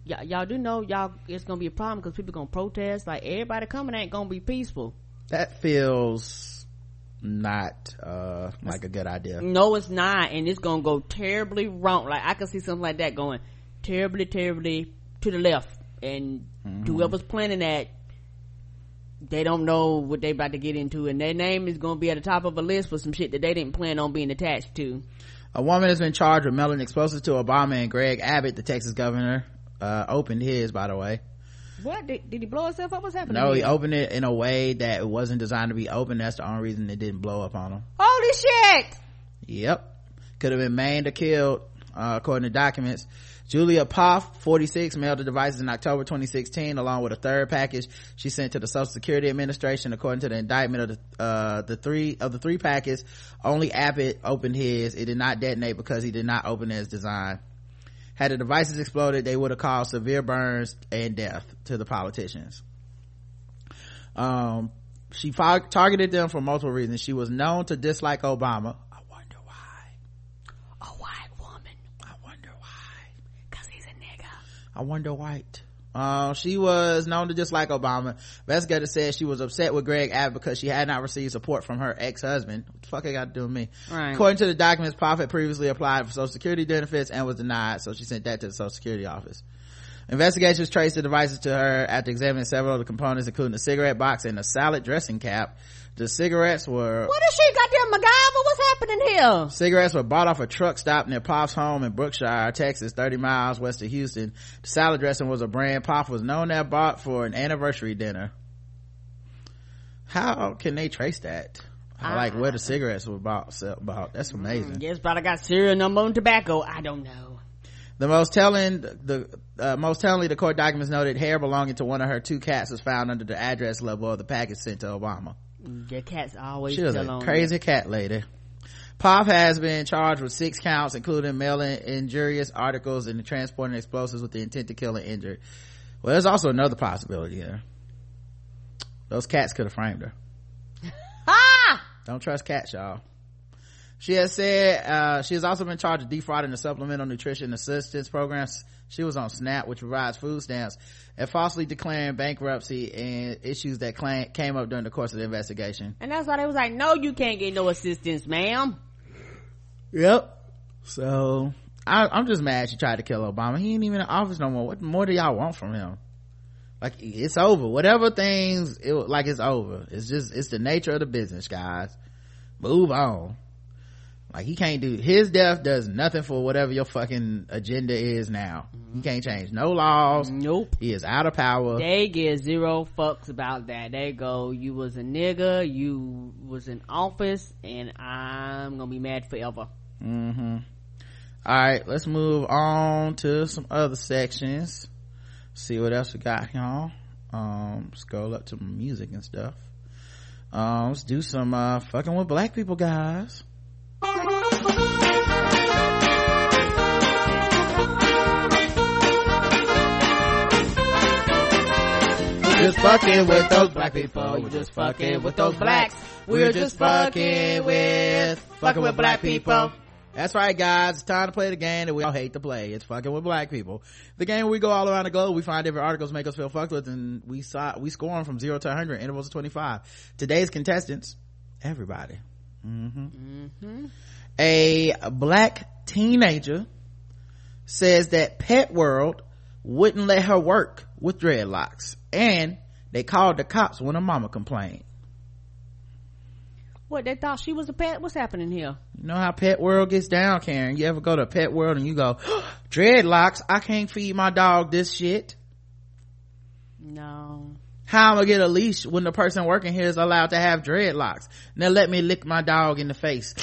y- y'all do know y'all it's gonna be a problem because people gonna protest like everybody coming ain't gonna be peaceful. That feels not uh like a good idea. No it's not and it's gonna go terribly wrong. Like i can see something like that going terribly terribly to the left. And Mm-hmm. whoever's planning that they don't know what they about to get into. And their name is gonna be at the top of a list for some shit that they didn't plan on being attached to. A woman has been charged with mailing explosives to obama and greg abbott the texas governor uh opened his by the way what did, did he blow himself up what's happening no he opened it in a way that it wasn't designed to be open that's the only reason it didn't blow up on him holy shit Yep. Could have been maimed or killed, uh, according to documents. Julia Poff, 46, mailed the devices in October 2016 along with a third package she sent to the Social Security Administration. According to the indictment of the, uh, the three, of the three packets, only Abbott opened his. It did not detonate because he did not open it as designed. Had the devices exploded, they would have caused severe burns and death to the politicians. Um, she targeted them for multiple reasons. She was known to dislike Obama. I wonder why. a white woman I wonder why. because he's a nigga I wonder white. Uh, she was known to dislike Obama. Investigators said she was upset with Greg Abbott because she had not received support from her ex-husband. What the fuck I got to do with me? Right. According to the documents, had previously applied for Social Security benefits and was denied, so she sent that to the Social Security office. Investigators traced the devices to her after examining several of the components, including a cigarette box and a salad dressing cap. The cigarettes were what is she goddamn MacGyver what's happening here Cigarettes were bought off a truck stop near Poff's home in Brookshire, Texas, 30 miles west of Houston. The salad dressing was a brand Poff was known to have bought for an anniversary dinner. How can they trace that? I, like where the cigarettes were bought, sell- bought. That's amazing. Yes, but I got serial number and tobacco. I don't know. The most telling, the uh, most tellingly, the court documents noted hair belonging to one of her two cats was found under the address level of the package sent to Obama. Your cat's always She was a crazy cat lady. Poff has been charged with six counts, including mailing injurious articles and transporting explosives with the intent to kill and injure. Well, there's also another possibility here. Those cats could have framed her. Ah! Don't trust cats, y'all. She has said, uh, she has also been charged with defrauding the Supplemental Nutrition Assistance Programs. She was on SNAP, which provides food stamps, and falsely declaring bankruptcy and issues that claim, came up during the course of the investigation. And that's why they was like, no, you can't get no assistance, ma'am. Yep. So I, I'm just mad she tried to kill Obama. He ain't even in office no more. What more do y'all want from him? Like it's over. Whatever things, it like it's over. It's just it's the nature of the business, guys. Move on. Like he can't do his death does nothing for whatever your fucking agenda is now. He can't change no laws. Nope. He is out of power. They give zero fucks about that. They go, you was a nigga, you was in office, and I'm gonna be mad forever. mm-hmm all right let's move on to some other sections see what else we got y'all um scroll up to music and stuff um let's do some uh fucking with black people guys just fucking with those black people. We're just fucking with those blacks. We're just fucking with fucking with black people. That's right, guys. It's time to play the game that we all hate to play. It's fucking with black people. The game we go all around the globe. We find different articles make us feel fucked with, and we saw we score them from zero to 100 intervals of 25. Today's contestants, everybody. Mm-hmm. A black teenager says that Pet World wouldn't let her work with dreadlocks, and they called the cops when her mama complained. What, they thought she was a pet? What's happening here? You know how Pet World gets down, Karen? You ever go to Pet World and you go, dreadlocks, I can't feed my dog this shit? No. How am I gonna get a leash when the person working here is allowed to have dreadlocks? Now let me lick my dog in the face.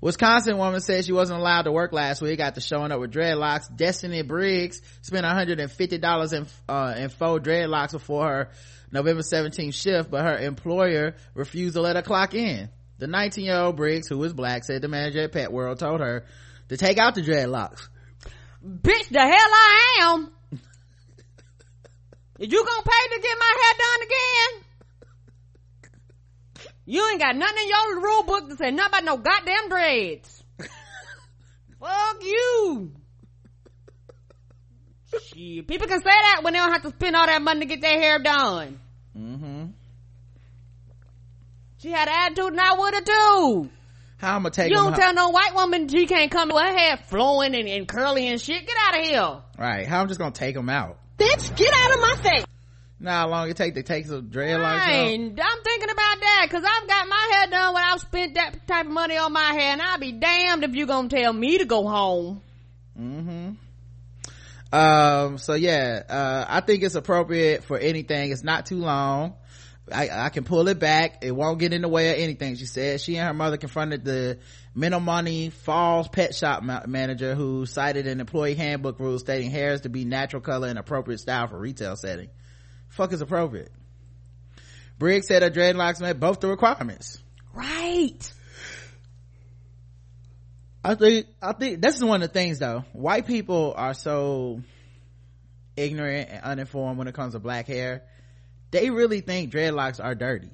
Wisconsin woman said she wasn't allowed to work last week after showing up with dreadlocks. Destiny Briggs spent $150 in, uh, in faux dreadlocks before her November 17th shift, but her employer refused to let her clock in. The 19 year old Briggs, who is black, said the manager at Pet World told her to take out the dreadlocks. Bitch, the hell I am. You gonna pay to get my hair done again? You ain't got nothing in your rule book to say nothing about no goddamn dreads. Fuck you. Shit, people can say that when they don't have to spend all that money to get their hair done. Mm-hmm. She had an attitude and I would have too. How I'm gonna take You don't tell no white woman she can't come with her hair flowing and, and curly and shit. Get out of here. Right. How I'm just gonna take them out. Bitch, get out of my face. Know how long it take to take some dreadlocks off? I'm thinking about that because I've got my hair done when I've spent that type of money on my hair and I'll be damned if you gonna tell me to go home. Mm-hmm. Um, so yeah, uh, I think it's appropriate for anything. It's not too long. I, I can pull it back. It won't get in the way of anything, she said. She and her mother confronted the Menomonee Falls pet shop ma- manager who cited an employee handbook rule stating hair is to be natural color and appropriate style for retail setting. Fuck is appropriate. Briggs said her dreadlocks met both the requirements. Right. I think I think this is one of the things though. White people are so ignorant and uninformed when it comes to black hair. They really think dreadlocks are dirty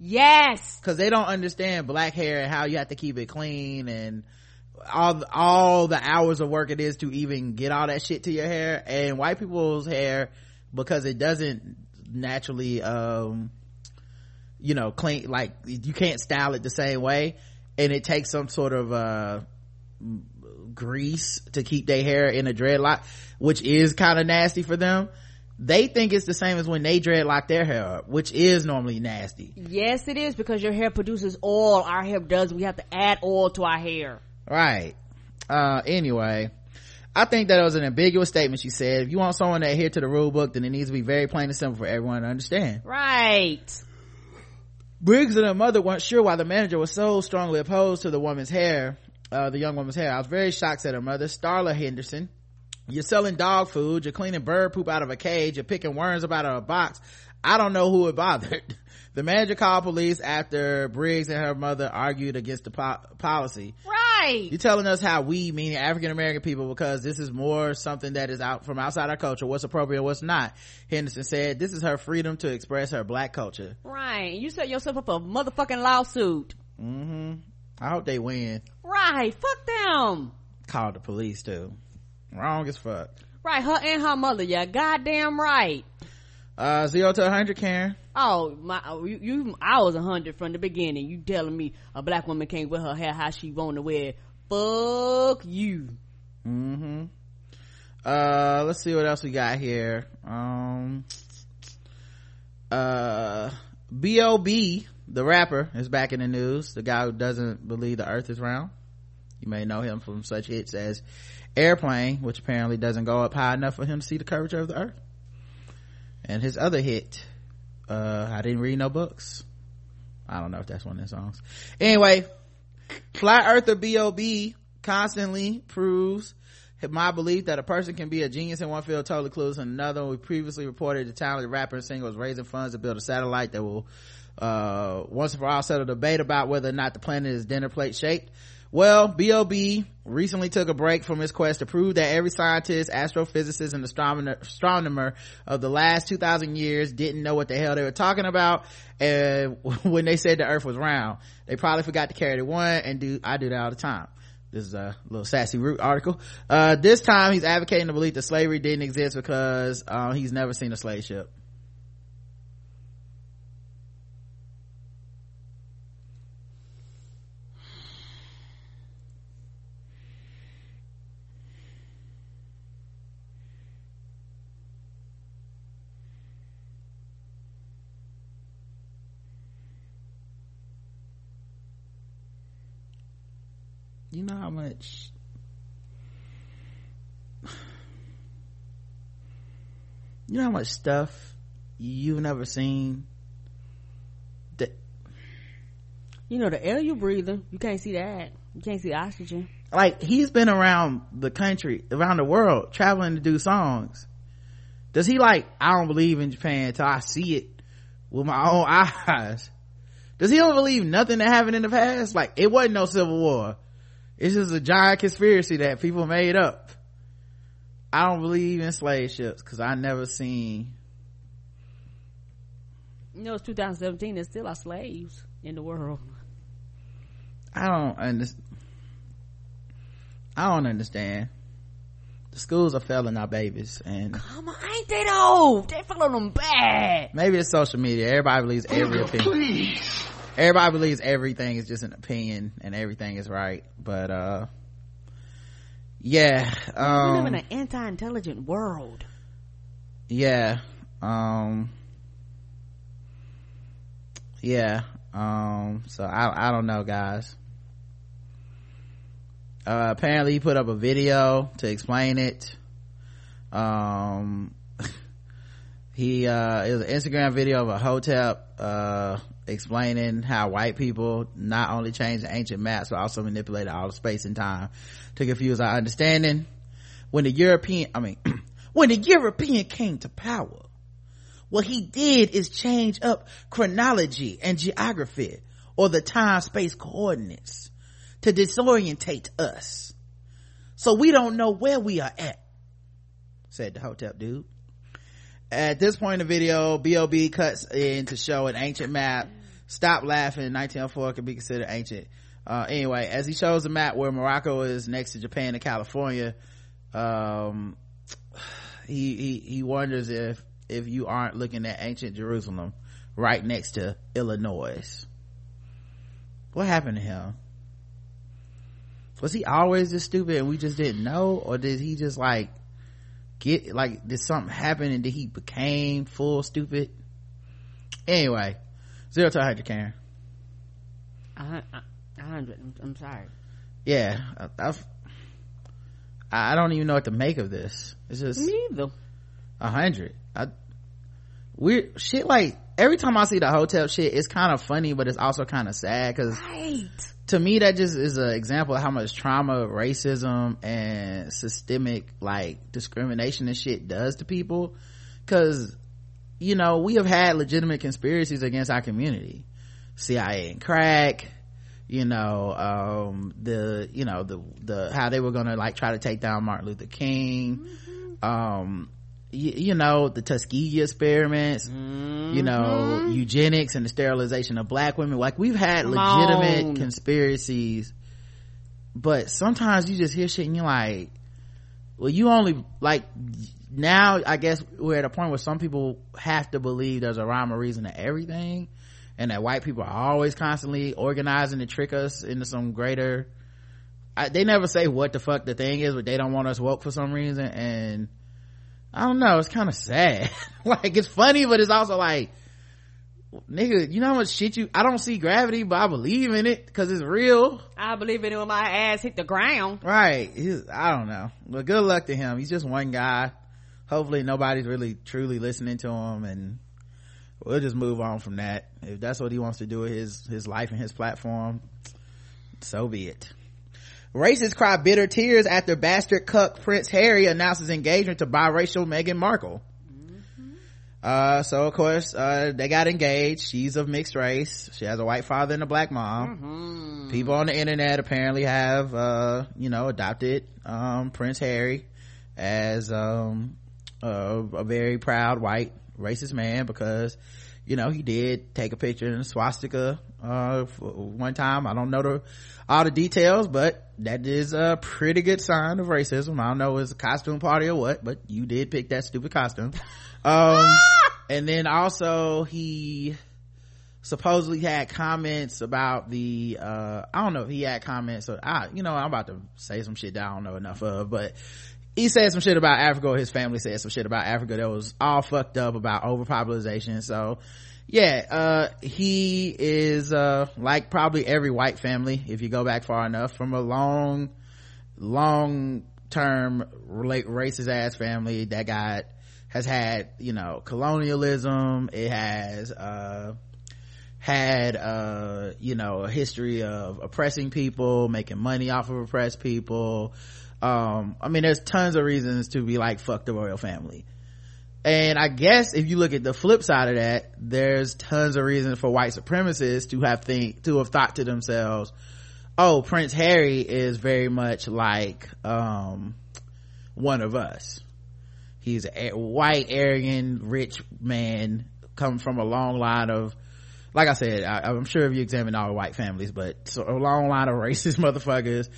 Yes. because they don't understand black hair and how you have to keep it clean and all all the hours of work it is to even get all that shit to your hair. And white people's hair because it doesn't naturally um you know clean like you can't style it the same way and it takes some sort of uh grease to keep their hair in a dreadlock which is kind of nasty for them they think it's the same as when they dreadlock their hair up which is normally nasty Yes, it is because your hair produces oil. Our hair does. We have to add oil to our hair. right uh anyway i think that was an ambiguous statement she said if you want someone to adhere to the rule book then it needs to be very plain and simple for everyone to understand Right. Briggs and her mother weren't sure why the manager was so strongly opposed to the woman's hair, uh, the young woman's hair. I was very shocked, said her mother, Starla Henderson. You're selling dog food, you're cleaning bird poop out of a cage, you're picking worms up out of a box. I don't know who it bothered. The manager called police after Briggs and her mother argued against the po- policy. Right. You're telling us how we, meaning African American people, because this is more something that is out from outside our culture, what's appropriate, what's not. Henderson said, this is her freedom to express her black culture. Right. You set yourself up a motherfucking lawsuit. Mm-hmm. I hope they win. Right. Fuck them. Called the police too. Wrong as fuck. Right. Her and her mother. Yeah. Goddamn right. Uh, zero to a hundred, Karen. Oh my! You, you I was a hundred from the beginning. You telling me a black woman can't wear her hair how she want to wear? it. Fuck you. Mm-hmm. Uh, let's see what else we got here. Um, uh, B.o.B., the rapper, is back in the news. The guy who doesn't believe the earth is round. You may know him from such hits as Airplane, which apparently doesn't go up high enough for him to see the curvature of the earth. And his other hit, uh, I didn't read no books. I don't know if that's one of his songs. Anyway, Flat Earther B.o.B. constantly proves my belief that a person can be a genius in one field, totally clueless in another. We previously reported the talented rapper and singer was raising funds to build a satellite that will, uh, once and for all settle debate about whether or not the planet is dinner plate shaped. Well, B.o.B. recently took a break from his quest to prove that every scientist, astrophysicist, and astronomer, of the last 2,000 years didn't know what the hell they were talking about. And when they said the earth was round, they probably forgot to carry the one and do, I do that all the time. This is a little sassy root article. Uh, this time he's advocating the belief that slavery didn't exist because, uh, he's never seen a slave ship. you know how much you know how much stuff you've never seen that You know the air you're breathing, you can't see that. You can't see oxygen. like he's been around the country around the world traveling to do songs does he like i don't believe in japan till i see it with my own eyes does he don't believe nothing that happened in the past like it wasn't no civil war it's just a giant conspiracy that people made up i don't believe in slave ships because i never seen You know it's 2017. There still are slaves in the world. i don't understand i don't understand the schools are failing our babies and Come on, ain't they though? They feeling them bad. maybe it's social media everybody believes every opinion everybody believes everything is just an opinion and everything is right but uh yeah we live in um an anti-intelligent world. yeah um yeah um so i i don't know guys uh apparently he put up a video to explain it um he uh it was an instagram video of a Hotep uh explaining how white people not only changed the ancient maps but also manipulated all the space and time to confuse our understanding. When the european i mean when the european came to power what he did is change up chronology and geography or the time space coordinates to disorientate us. So we don't know where we are at said the Hotep dude. At this point in the video bob cuts in to show an ancient map stop laughing 1904 can be considered ancient. Uh, anyway as he shows the map where morocco is next to japan and california um, he, he he wonders if if you aren't looking at ancient jerusalem right next to illinois. What happened to him? Was he always this stupid and we just didn't know? Or did he just like get like did something happen and did he became full stupid? Anyway zero to 100 karen A hundred. I'm, I'm sorry. yeah I, I've, I don't even know what to make of this it's just Me either. a hundred i weird shit like every time i see the Hotep shit it's kind of funny but it's also kind of sad because Right. to me that just is an example of how much trauma racism and systemic like discrimination and shit does to people because you know we have had legitimate conspiracies against our community. Cia and crack you know um the you know the the how they were gonna like try to take down martin luther king. Um you, you know the tuskegee experiments you know eugenics and the sterilization of black women. Like we've had legitimate on. conspiracies but sometimes you just hear shit and you're like well you only like now i guess we're at a point where some people have to believe there's a rhyme or reason to everything and that white people are always constantly organizing to trick us into some greater I, they never say what the fuck the thing is but they don't want us woke for some reason and i don't know it's kind of sad. Like it's funny but it's also like nigga you know how much shit you i don't see gravity but i believe in it because it's real. I believe in it when my ass hit the ground. right He's, i don't know but good luck to him. He's just one guy hopefully nobody's really truly listening to him and we'll just move on from that. If that's what he wants to do with his his life and his platform so be it. Racists cry bitter tears after bastard cuck prince harry announces engagement to biracial meghan markle. Uh so of course uh they got engaged. She's of mixed race. She has a white father and a black mom. People on the internet apparently have uh you know adopted um prince harry as um uh, a very proud white racist man because you know he did take a picture in a swastika uh one time. I don't know the all the details but that is a pretty good sign of racism. I don't know if it's a costume party or what but you did pick that stupid costume. Um and then also he supposedly had comments about the uh i don't know if he had comments or i you know i'm about to say some shit that i don't know enough of but he said some shit about africa his family said some shit about africa that was all fucked up about overpopulation. So yeah uh he is uh like probably every white family if you go back far enough from a long long term racist ass family that got has had you know colonialism. It has uh had uh you know a history of oppressing people making money off of oppressed people um i mean there's tons of reasons to be like fuck the royal family and I guess if you look at the flip side of that, there's tons of reasons for white supremacists to have think, to have thought to themselves, oh, Prince Harry is very much like, um, one of us. He's a white, arrogant, rich man coming from a long line of, like I said, I, am sure if you examine all white families, but so a long line of racist motherfuckers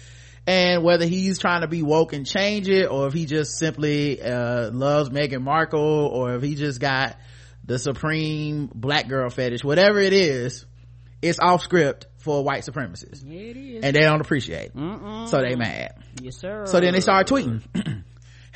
and whether he's trying to be woke and change it or if he just simply uh, loves Meghan Markle or if he just got the supreme black girl fetish whatever it is it's off script for white supremacists Yeah, it is. and they don't appreciate Mm-mm. so they mad yes, sir. so then they start tweeting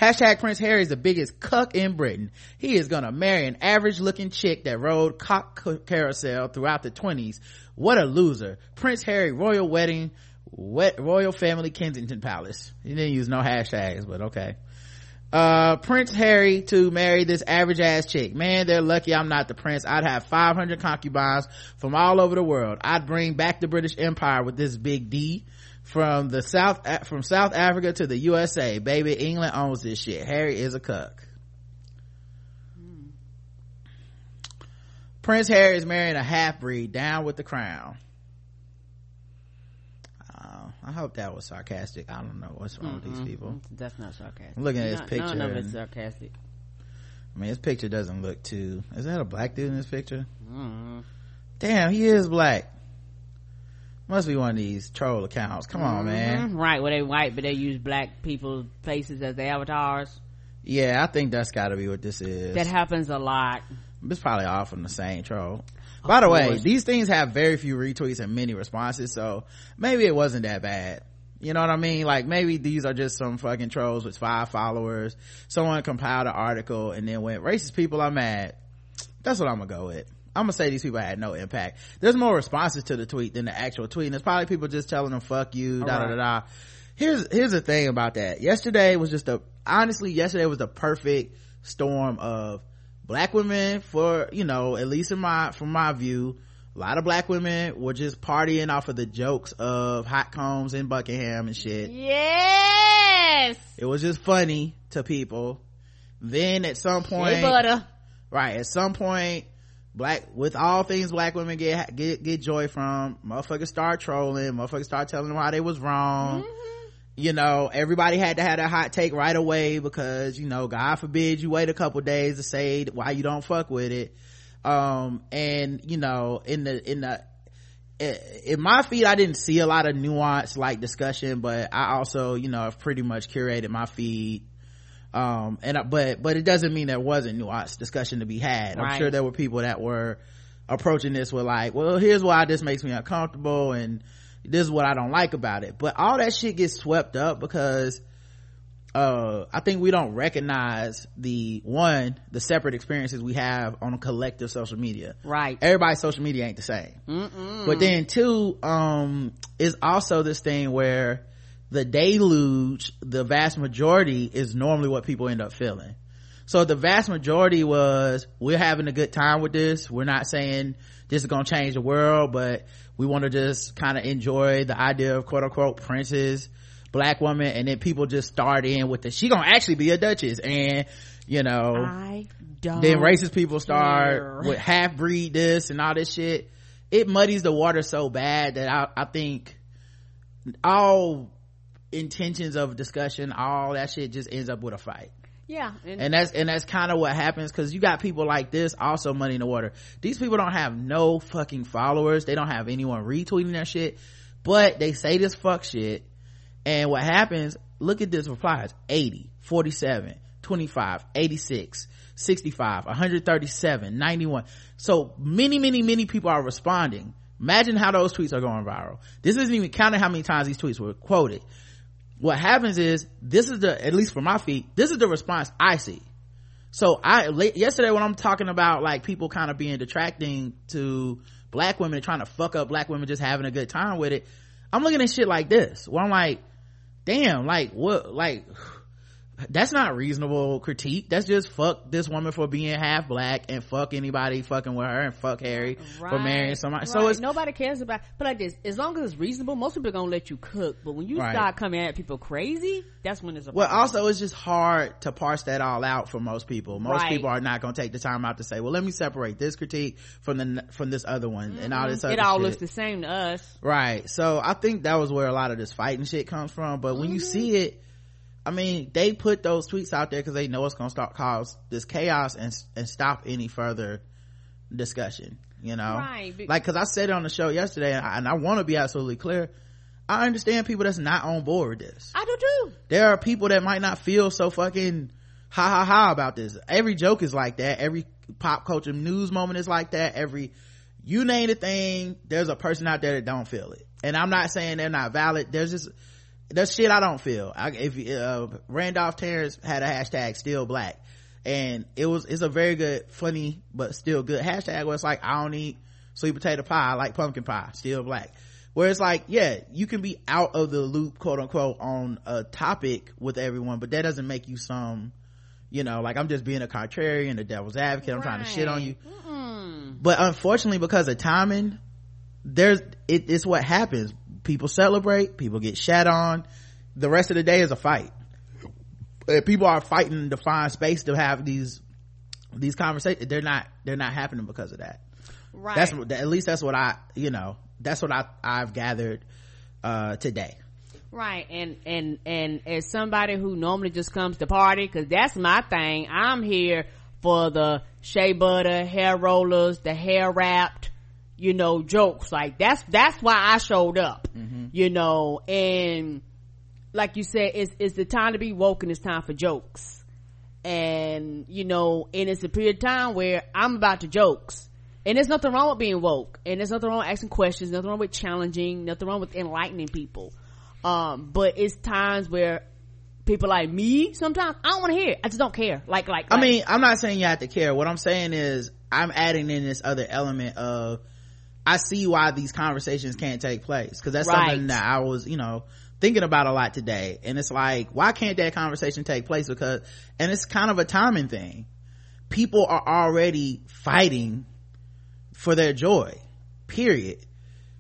Hashtag Prince Harry is the biggest cuck in Britain. He is gonna marry an average looking chick that rode cock carousel throughout the 20s. What a loser. Prince Harry royal wedding Wet Royal Family Kensington Palace. He didn't use no hashtags, but okay. Uh, Prince Harry to marry this average ass chick. Man, they're lucky I'm not the prince. I'd have 500 concubines from all over the world. I'd bring back the British Empire with this big D. From the South, from South Africa to the USA. Baby, England owns this shit. Harry is a cuck. Prince Harry is marrying a half breed down with the crown. I hope that was sarcastic. I don't know what's wrong Mm-mm. with these people. That's not sarcastic. I'm looking at his Not- picture. None of it's sarcastic. I mean, his picture doesn't look too. Is that a black dude in this picture? Mm-hmm. Damn, he is black. Must be one of these troll accounts. Come on, man. Mhm. Right, where they white, but they use black people's faces as their avatars. Yeah, I think that's got to be what this is. That happens a lot. it's probably all from the same troll. By the way, these things have very few retweets and many responses, so maybe it wasn't that bad. You know what I mean? Like maybe these are just some fucking trolls with five followers. Someone compiled an article and then went, racist people are mad. That's what I'm gonna go with. I'm gonna say these people had no impact. There's more responses to the tweet than the actual tweet. And it's probably people just telling them, fuck you, da da da da. Here's, here's the thing about that. Yesterday was just a, honestly, yesterday was the perfect storm of black women for, you know, at least in my, from my view, a lot of black women were just partying off of the jokes of hot combs in Buckingham and shit. Yes! It was just funny to people. Then at some point, right at some point black with all things black women get get get joy from motherfuckers start trolling motherfuckers start telling them how they was wrong Mm-hmm. You know everybody had to have a hot take right away because you know god forbid you wait a couple days to say why you don't fuck with it. Um and you know in the in the in my feed i didn't see a lot of nuance like discussion but i also you know have pretty much curated my feed. Um and I- but but it doesn't mean there wasn't nuanced discussion to be had. I'm sure there were people that were approaching this with like well here's why this makes me uncomfortable and this is what i don't like about it. But all that shit gets swept up because uh i think we don't recognize the one the separate experiences we have on a collective social media. Right. everybody's social media ain't the same. Mm-mm. but then two um is also this thing where the deluge the vast majority is normally what people end up feeling. So the vast majority was we're having a good time with this. We're not saying this is gonna change the world but we want to just kind of enjoy the idea of quote unquote princes black woman and then people just start in with the she gonna actually be a duchess and you know I don't. then racist people start care. with half breed this and all this shit it muddies the water so bad that i, I think all intentions of discussion all that shit just ends up with a fight Yeah. And, and that's and that's kind of what happens because you got people like this also money in the water. These people don't have no fucking followers. They don't have anyone retweeting their shit. But they say this fuck shit and what happens look at this replies. 80 47 25 86 65 137 91 so many many many people are responding. Imagine how those tweets are going viral. This isn't even counting how many times these tweets were quoted what happens is this is the at least for my feet this is the response i see. So i yesterday when i'm talking about like people kind of being detracting to black women trying to fuck up black women just having a good time with it i'm looking at shit like this where i'm like damn like what like that's not reasonable critique that's just fuck this woman for being half black and fuck anybody fucking with her and fuck harry right, for marrying somebody right. so it's nobody cares about but like this as long as it's reasonable most people are gonna let you cook but when you right. start coming at people crazy that's when it's a well also it's just hard to parse that all out for most people most people are not gonna take the time out to say well let me separate this critique from the from this other one mm-hmm. and all this Other it all shit. looks the same to us right so i think that was where a lot of this fighting shit comes from but when mm-hmm. you see it I mean, they put those tweets out there because they know it's going to start cause this chaos and and stop any further discussion. You know, right? Like, because I said it on the show yesterday, and I, I want to be absolutely clear. I understand people that's not on board with this. I do too. There are people that might not feel so fucking ha ha ha about this. Every joke is like that. Every pop culture news moment is like that. Every you name the thing, there's a person out there that don't feel it. And I'm not saying they're not valid. There's just that's shit I don't feel. I, if uh, Randolph Terrence had a hashtag still black, and it was it's a very good, funny but still good hashtag. Where it's like I don't eat sweet potato pie, I like pumpkin pie, still black. Where it's like, yeah, you can be out of the loop, quote unquote, on a topic with everyone, but that doesn't make you some, you know, like I'm just being a contrarian, a devil's advocate. I'm right. trying to shit on you. Mm-mm. But unfortunately, because of timing, there's it, it's what happens people celebrate people get shat on. The rest of the day is a fight. People are fighting to find space to have these these conversations they're not they're not happening because of that. Right. That's at least that's what i you know that's what i i've gathered uh today. Right. And and and as somebody who normally just comes to party because that's my thing i'm here for the shea butter hair rollers the hair wrapped you know, jokes. Like that's, that's why I showed up, mm-hmm. you know, and like you said, it's, it's the time to be woke and it's time for jokes. And, you know, and it's a period of time where I'm about to jokes. And there's nothing wrong with being woke. And there's nothing wrong with asking questions, nothing wrong with challenging, nothing wrong with enlightening people. Um, but it's times where people like me sometimes I don't want to hear it. I just don't care. Like, like, like, I mean, I'm not saying you have to care. What I'm saying is I'm adding in this other element of I see why these conversations can't take place because that's right. something that I was, you know, thinking about a lot today. And it's like, why can't that conversation take place? Because, and it's kind of a timing thing. People are already fighting for their joy, period.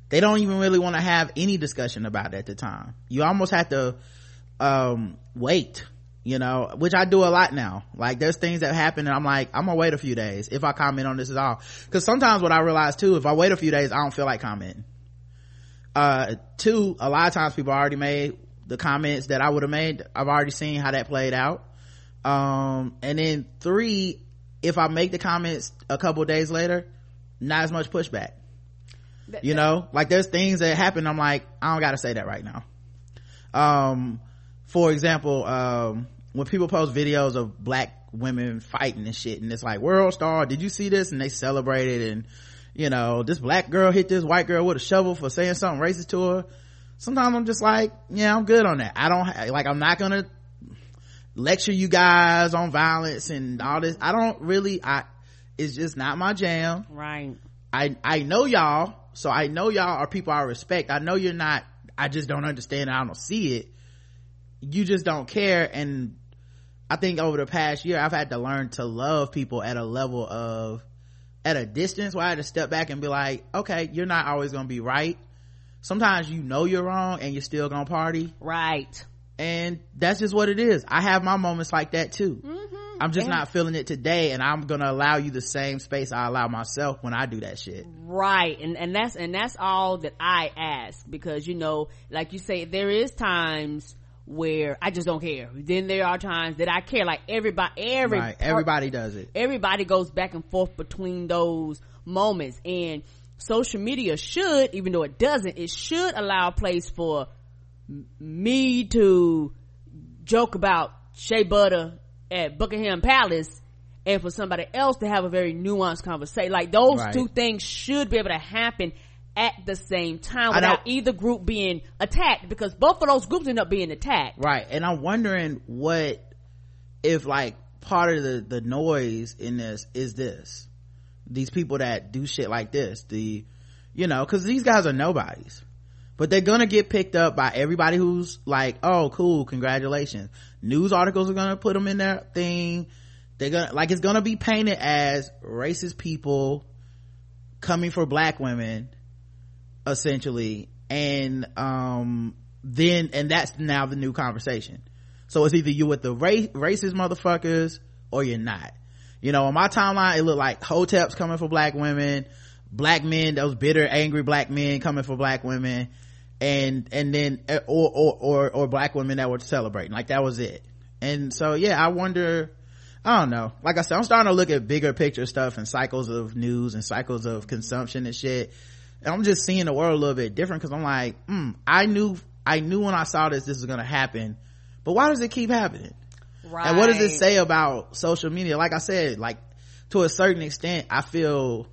They don't even really want to have any discussion about it at the time. You almost have to, um, wait you know which i do a lot now. Like there's things that happen and i'm like i'm gonna wait a few days if i comment on this at all. Because sometimes what i realize too if i wait a few days i don't feel like commenting. Uh two a lot of times people already made the comments that i would have made. I've already seen how that played out. Um and then three if i make the comments a couple days later not as much pushback. You know? Like there's things that happen. I'm like i don't gotta say that right now. Um for example um when people post videos of black women fighting and shit and it's like world star did you see this? And they celebrated and you know this black girl hit this white girl with a shovel for saying something racist to her. Sometimes i'm just like yeah i'm good on that. I don't like i'm not gonna lecture you guys on violence and all this. I don't really i it's just not my jam. Right. I i know y'all so i know y'all are people i respect. I know you're not i just don't understand i don't see it. You just don't care and I think over the past year, I've had to learn to love people at a level of, at a distance where I had to step back and be like, okay, you're not always going to be right. Sometimes you know you're wrong and you're still going to party. Right. And that's just what it is. I have my moments like that too. Mm-hmm. I'm just not feeling it today and I'm going to allow you the same space I allow myself when I do that shit. Right. And, and that's, and that's all that I ask because, you know, like you say, there is times where I just don't care. Then there are times that I care. Like everybody, every right. everybody does it. Everybody goes back and forth between those moments, and social media should, even though it doesn't, it should allow a place for me to joke about Shea Butter at Buckingham Palace and for somebody else to have a very nuanced conversation. Like those right. two things should be able to happen at the same time without either group being attacked because both of those groups end up being attacked. Right. And I'm wondering what if like part of the the noise in this is this these people that do shit like this the you know because these guys are nobodies but they're gonna get picked up by everybody who's like oh cool congratulations news articles are gonna put them in their thing they're gonna like it's gonna be painted as racist people coming for black women essentially and um then and that's now the new conversation so it's either you with the ra- racist motherfuckers or you're not you know on my timeline it looked like hoteps coming for black women black men those bitter angry black men coming for black women and and then eh, or or or, or black women that were celebrating like that was it and so yeah i wonder I don't know. Like I said, I'm starting to look at bigger picture stuff and cycles of news and cycles of consumption and shit. And I'm just seeing the world a little bit different because I'm like, hmm, I knew, I knew when I saw this, this was going to happen. But why does it keep happening? Right. And what does it say about social media? Like I said, like to a certain extent, I feel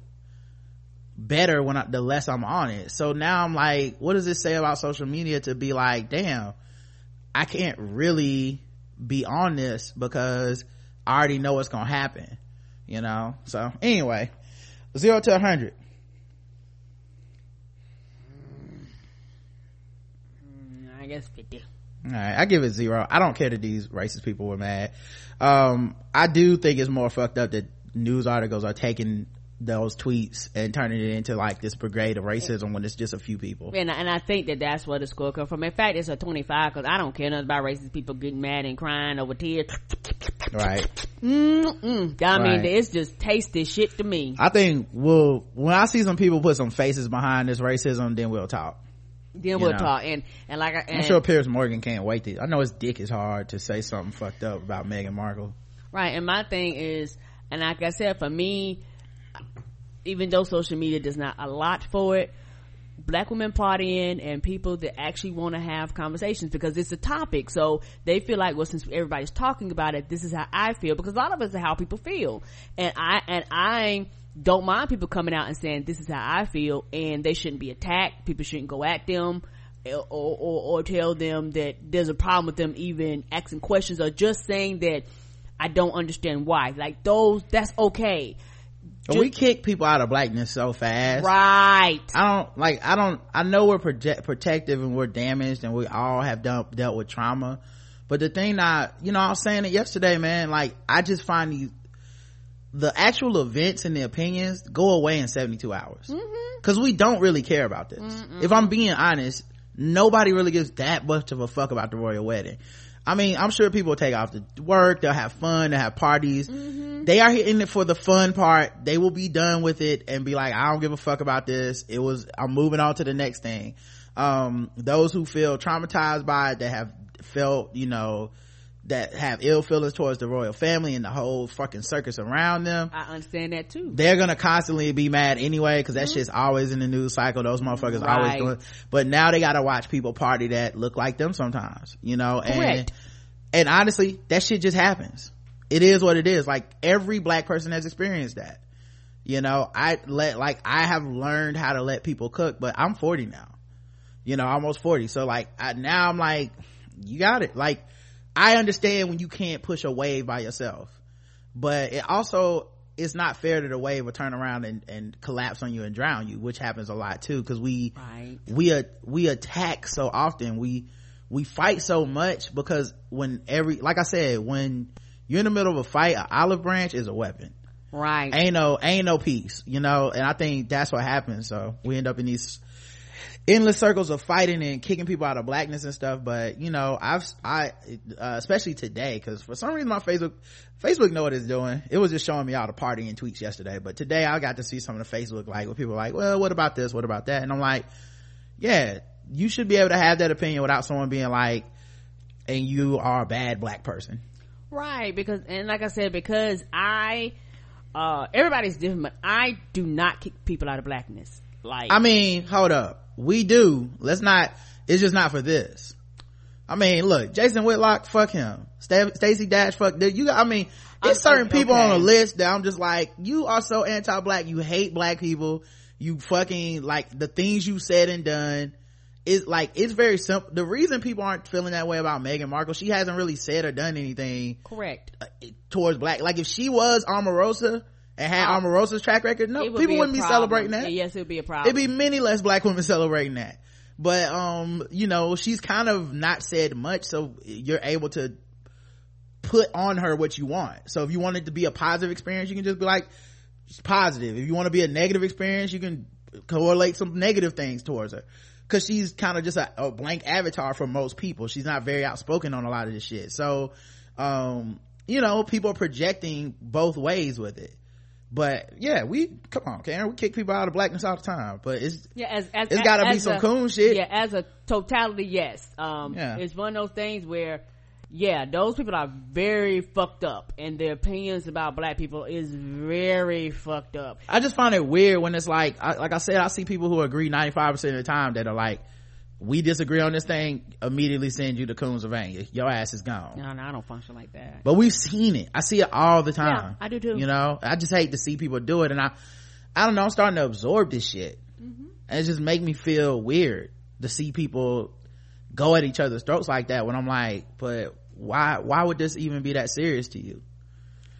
better when I, the less I'm on it. So now I'm like, what does it say about social media to be like, damn, I can't really be on this because I already know what's gonna happen, you know? So anyway, zero to a hundred. I guess 50. All right, I give it zero. I don't care that these racist people were mad. Um, I do think it's more fucked up that news articles are taking those tweets and turning it into like this brigade of racism when it's just a few people. And, and I think that that's where the score comes from. In fact, it's a 25 because I don't care nothing about racist people getting mad and crying over tears. Right. Mm-mm. I mean, it's just tasty shit to me. I think we'll, when I see some people put some faces behind this racism, then we'll talk. Then we'll know. talk. And, and like I, and, I'm sure Piers Morgan can't wait to, I know his dick is hard to say something fucked up about Meghan Markle. Right. And my thing is, and like I said, for me, even though social media does not a lot for it, black women partying and people that actually want to have conversations because it's a topic. So they feel like, well, since everybody's talking about it, this is how I feel because a lot of us are how people feel. And I, and I don't mind people coming out and saying, this is how I feel and they shouldn't be attacked. People shouldn't go at them. Eh, or, or, or tell them that there's a problem with them even asking questions or just saying that I don't understand why. Like those, that's okay. But we kick people out of blackness so fast. Right. I don't like. I don't. I know we're project, protective and we're damaged, and we all have done, dealt with trauma. But the thing I, you know, I was saying it yesterday, man. Like I just find these the actual events and the opinions go away in seventy two hours because we don't really care about this. If I'm being honest, nobody really gives that much of a fuck about the royal wedding. I mean, I'm sure people will take off to work, they'll have fun, they'll have parties. They are in it for the fun part. They will be done with it and be like, I don't give a fuck about this. It was, I'm moving on to the next thing. Um, those who feel traumatized by it, that have felt, you know, that have ill feelings towards the royal family and the whole fucking circus around them I understand that too. they're gonna constantly be mad anyway because that mm-hmm. shit's always in the news cycle. Those motherfuckers always doing but now they gotta watch people party that look like them sometimes you know? And Correct. and honestly that shit just happens. It is what it is. Like every black person has experienced that you know? I let like i have learned how to let people cook but i'm 40 now you know almost 40 so like I, now i'm like you got it. Like i understand when you can't push a wave by yourself but it also it's not fair that a wave will turn around and, and collapse on you and drown you which happens a lot too because we Right. we we attack so often we we fight so much because when every like i said when you're in the middle of a fight an olive branch is a weapon Right. ain't no ain't no peace you know and i think that's what happens so we end up in these endless circles of fighting and kicking people out of blackness and stuff but you know i've i uh, especially today because for some reason my facebook facebook know what it's doing it was just showing me all the partying tweets yesterday but today i got to see some of the facebook like where people are like well what about this what about that and i'm like yeah you should be able to have that opinion without someone being like and you are a bad black person Right, because and like I said, because I uh everybody's different, but I do not kick people out of blackness. Like I mean, hold up. We do. Let's not, it's just not for this. I mean, look, Jason Whitlock, fuck him. Stacey Dash, fuck this. You got, I mean, it's I'm- certain people okay. on the list that I'm just like, you are so anti-black. You hate black people. You fucking, like, the things you said and done is like it's very simple the reason people aren't feeling that way about Meghan Markle she hasn't really said or done anything correct towards black like if she was Omarosa and had. Omarosa's track record? No would people wouldn't be celebrating that. Yes it would be a problem it'd be many less black women celebrating that. But um you know she's kind of not said much so you're able to put on her what you want. So if you want it to be a positive experience you can just be like positive. If you want to be a negative experience you can correlate some negative things towards her. Because she's kind of just a, a, blank avatar for most people. She's not very outspoken on a lot of this shit. So um you know people are projecting both ways with it but yeah we come on karen we kick people out of blackness all the time but it's yeah as, as it's gotta as be some a, coon shit yeah as a totality yes um yeah. it's one of those things where yeah, those people are very fucked up and their opinions about black people is very fucked up. I just find it weird when it's like, I, like I said, I see people who agree 95% of the time that are like, we disagree on this thing, immediately send you to Coonsylvania. Your ass is gone. No, no, I don't function like that. But we've seen it. I see it all the time. Yeah, I do too. You know, I just hate to see people do it and I, I don't know, I'm starting to absorb this shit. Mm-hmm. And it just make me feel weird to see people go at each other's throats like that when I'm like, but why why would this even be that serious to you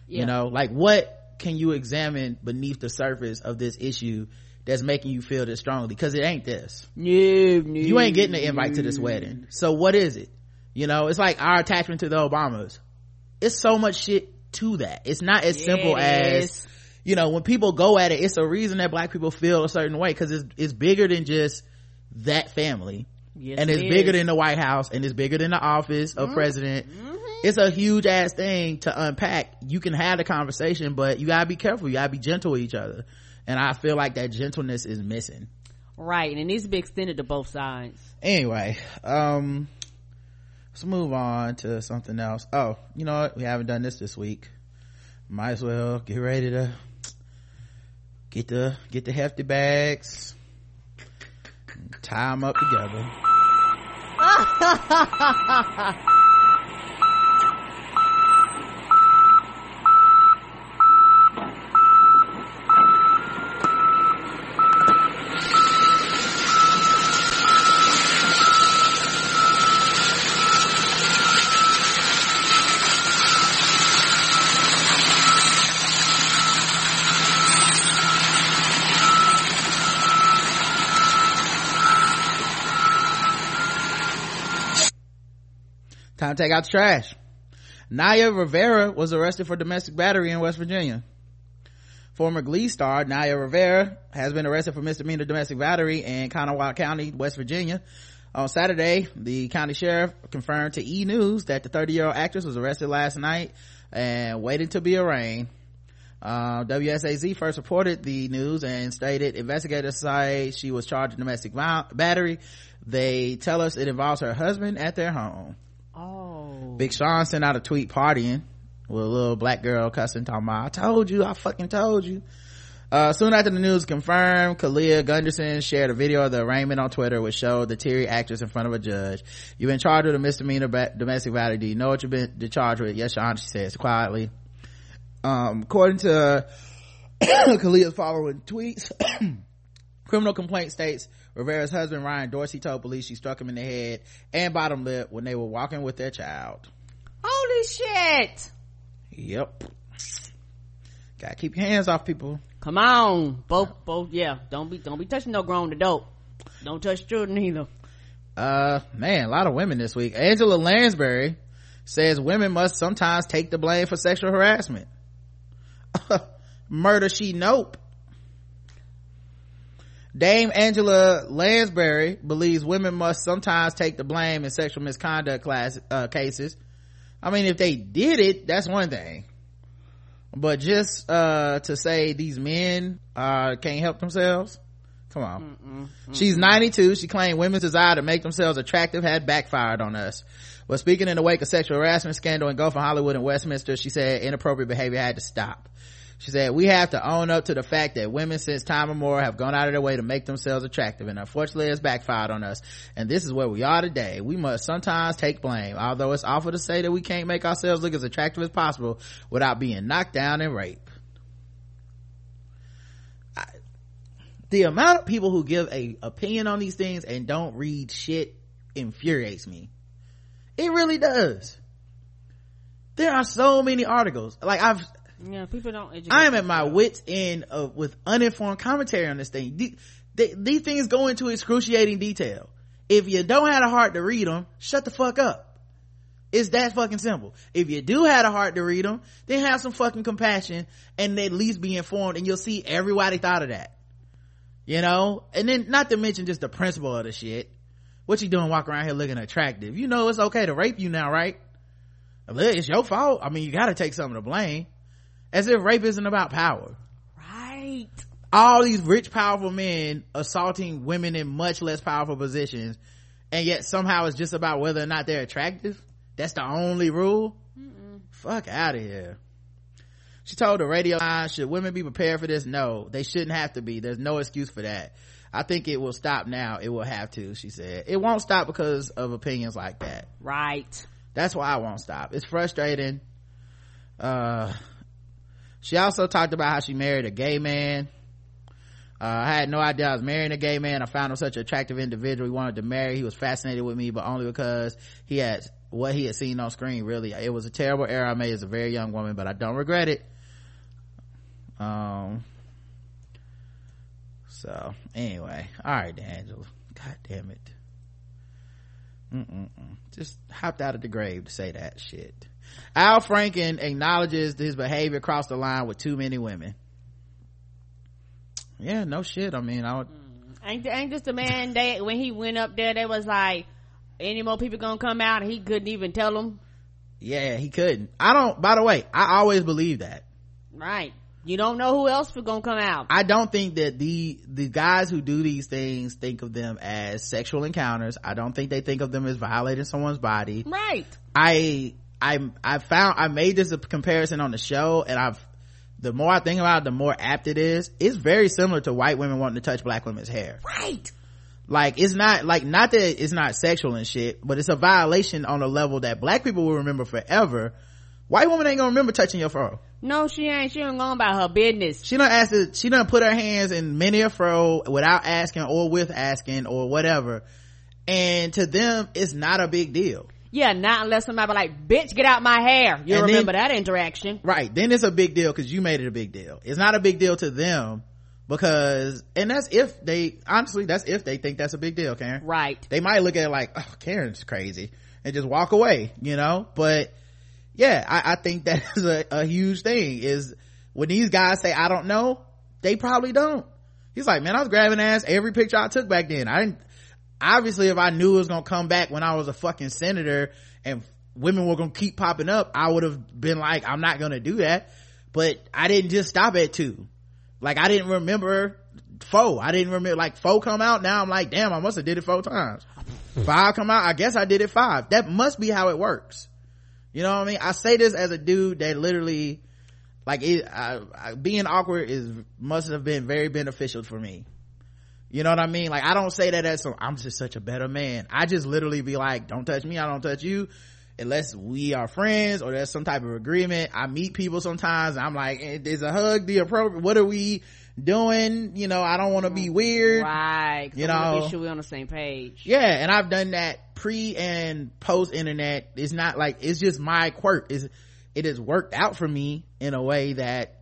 yeah. you know like what can you examine beneath the surface of this issue that's making you feel this strongly because it ain't this no, you ain't getting the invite to this wedding so what is it you know it's like our attachment to the obamas it's so much shit to that it's not as simple as you know when people go at it it's a reason that black people feel a certain way because it's, it's bigger than just that family Yes, and it's it bigger than the White House and it's bigger than the office of mm-hmm. president. Mm-hmm. It's a huge ass thing to unpack. You can have the conversation, but you gotta be careful. You gotta be gentle with each other. And I feel like that gentleness is missing. Right. And it needs to be extended to both sides. Anyway, um, let's move on to something else. Oh, you know what? We haven't done this this week. Might as well get ready to get the, get the hefty bags tie them up together time to take out the trash naya rivera was arrested for domestic battery in west virginia former glee star naya rivera has been arrested for misdemeanor domestic battery in kanawha county west virginia on saturday the county sheriff confirmed to e news that the 30 year old actress was arrested last night and waiting to be arraigned uh, WSAZ first reported the news and stated investigators say she was charged with domestic battery. They tell us it involves her husband at their home. Big Sean sent out a tweet partying with a little black girl cussing talking about, I told you, I fucking told you. Uh, soon after the news confirmed, Kalia Gunderson shared a video of the arraignment on Twitter which showed the teary actress in front of a judge. You've been charged with a misdemeanor domestic battery. Do you know what you've been charged with? Yes, Sean, she says quietly. Um, according to Kalia's following tweets, criminal complaint states Rivera's husband Ryan Dorsey told police she struck him in the head and bottom lip when they were walking with their child. Holy shit! Yep. Gotta keep your hands off people. Come on, both, both, yeah. Don't be, don't be touching no grown adult. Don't touch children either. Uh, man, a lot of women this week. Angela Lansbury says women must sometimes take the blame for sexual harassment. Murder she nope. Dame Angela Lansbury believes women must sometimes take the blame in sexual misconduct class, uh, cases. I mean, if they did it, that's one thing. But just, uh, to say these men, uh, can't help themselves. Come on. Mm-mm, mm-mm. She's 92. She claimed women's desire to make themselves attractive had backfired on us. But speaking in the wake of sexual harassment scandal engulfing Hollywood and Westminster, she said inappropriate behavior had to stop. She said, we have to own up to the fact that women since time immemorial have gone out of their way to make themselves attractive and unfortunately it's backfired on us. And this is where we are today. We must sometimes take blame, although it's awful to say that we can't make ourselves look as attractive as possible without being knocked down and raped. I, the amount of people who give a opinion on these things and don't read shit infuriates me it really does there are so many articles like i've yeah people don't educate i am at my wits end of, with uninformed commentary on this thing the, the, these things go into excruciating detail if you don't have a heart to read them shut the fuck up it's that fucking simple. If you do have a heart to read them, then have some fucking compassion and at least be informed and you'll see everybody thought of that. You know? And then not to mention just the principle of the shit. What you doing walking around here looking attractive? You know it's okay to rape you now, right? It's your fault. I mean, you gotta take some of the blame. As if rape isn't about power. Right. All these rich, powerful men assaulting women in much less powerful positions, and yet somehow it's just about whether or not they're attractive? That's the only rule? Mm-mm. fuck out of here. She told the radio line should women be prepared for this? No they shouldn't have to be. There's no excuse for that. I think it will stop now. It will have to she said. It won't stop because of opinions like that. Right. That's why i won't stop. It's frustrating. Uh she also talked about how she married a gay man uh, I had no idea I was marrying a gay man. I found him such an attractive individual. He wanted to marry. He was fascinated with me, but only because he had what he had seen on screen really it was a terrible error i made as a very young woman but i don't regret it um so anyway all right angela god damn it Mm-mm-mm. just hopped out of the grave to say that shit al franken acknowledges his behavior crossed the line with too many women. Yeah no shit. I mean i would mm. ain't, ain't just a man that when he went up there they was like any more people gonna come out? And he couldn't even tell them yeah he couldn't. I don't by the way i always believe that. Right. You don't know who else was gonna come out. I don't think that the the guys who do these things think of them as sexual encounters. I don't think they think of them as violating someone's body. Right. I i i found i made this a comparison on the show and i've the more i think about it the more apt it is. It's very similar to white women wanting to touch black women's hair. Right. Like it's not like not that it's not sexual and shit but it's a violation on a level that black people will remember forever. White woman ain't gonna remember touching your fro. No she ain't. She ain't going about her business. She don't ask to, she don't put her hands in many a fro without asking or with asking or whatever. And to them it's not a big deal yeah not unless somebody like bitch get out my hair. You remember then, that interaction. Right. Then it's a big deal because you made it a big deal. It's not a big deal to them because and that's if they honestly that's if they think that's a big deal karen. Right. They might look at it like oh karen's crazy and just walk away you know? But yeah i, I think that is a, a huge thing is when these guys say i don't know they probably don't. He's like man i was grabbing ass every picture i took back then. I didn't obviously if i knew it was gonna come back when i was a fucking senator and women were gonna keep popping up i would have been like i'm not gonna do that but i didn't just stop at two like I didn't remember four. I didn't remember like four come out. Now I'm like, damn, I must have did it four times. Hmm. five come out. I guess I did it five. That must be how it works. You know what I mean? I say this as a dude that literally, like, it, I, I, being awkward is must have been very beneficial for me. You know what I mean? Like, I don't say that as some, I'm just such a better man. I just literally be like, don't touch me. I don't touch you. Unless we are friends or there's some type of agreement. I meet people sometimes. I'm like, is a hug the appropriate? What are we doing? You know, I don't want to be weird. Right. You know, be sure we're on the same page. Yeah. And I've done that pre and post internet. It's not like, it's just my quirk. Is it has worked out for me in a way that,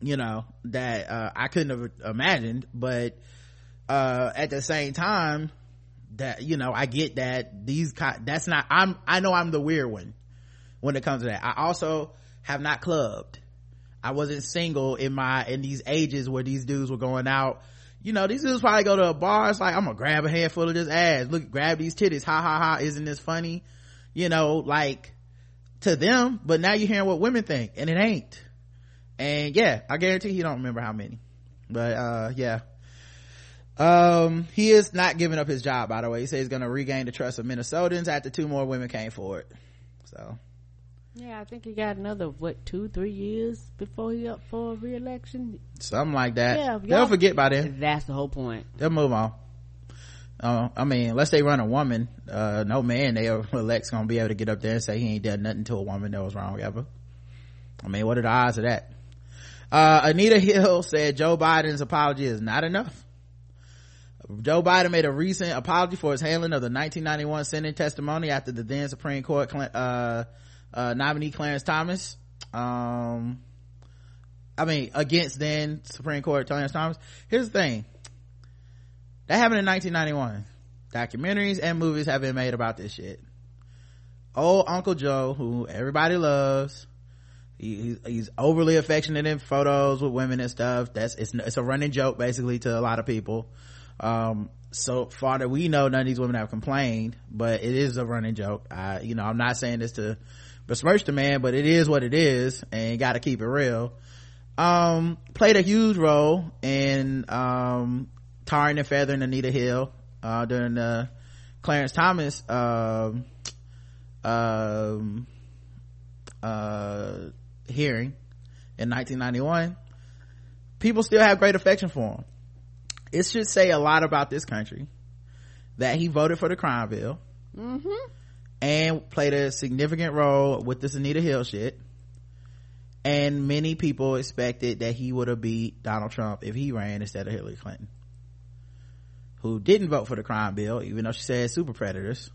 you know, that, uh, I couldn't have imagined. But, uh, at the same time, that you know i get that these that's not i'm i know i'm the weird one when it comes to that. I also have not clubbed. I wasn't single in my in these ages where these dudes were going out. You know these dudes probably go to a bar. It's like i'm gonna grab a handful of this ass. Look grab these titties. Ha ha ha. Isn't this funny? You know like to them. But now you're hearing what women think and it ain't. And yeah i guarantee he don't remember how many. But uh yeah um, he is not giving up his job, by the way. He says he's going to regain the trust of Minnesotans after two more women came forward. So. Yeah, I think he got another, what, two, three years before he up for re-election? Something like that. Yeah. They'll forget by then. That's the whole point. They'll move on. Uh, I mean, unless they run a woman, uh, no man they elect's gonna be able to get up there and say he ain't done nothing to a woman that was wrong ever. I mean, what are the odds of that? Uh, Anita Hill said Joe Biden's apology is not enough Joe Biden made a recent apology for his handling of the 1991 Senate testimony after the then Supreme Court uh, uh, nominee Clarence Thomas. Um, I mean, against then Supreme Court Clarence Thomas. Here's the thing. That happened in 1991. Documentaries and movies have been made about this shit. Old Uncle Joe, who everybody loves, he, he's overly affectionate in photos with women and stuff. That's, it's, it's a running joke basically to a lot of people. Um, so far that we know, none of these women have complained, but it is a running joke. I, you know, I'm not saying this to besmirch the man, but it is what it is and gotta keep it real. Um, played a huge role in, um, tarring and feathering Anita Hill, uh, during the Clarence Thomas, um, um, uh, hearing in 1991. People still have great affection for him it should say a lot about this country. That he voted for the crime bill. Mm-hmm. and played a significant role with this Anita Hill shit. And many people expected that he would have beat Donald Trump if he ran instead of Hillary Clinton, who didn't vote for the crime bill, even though she said super predators,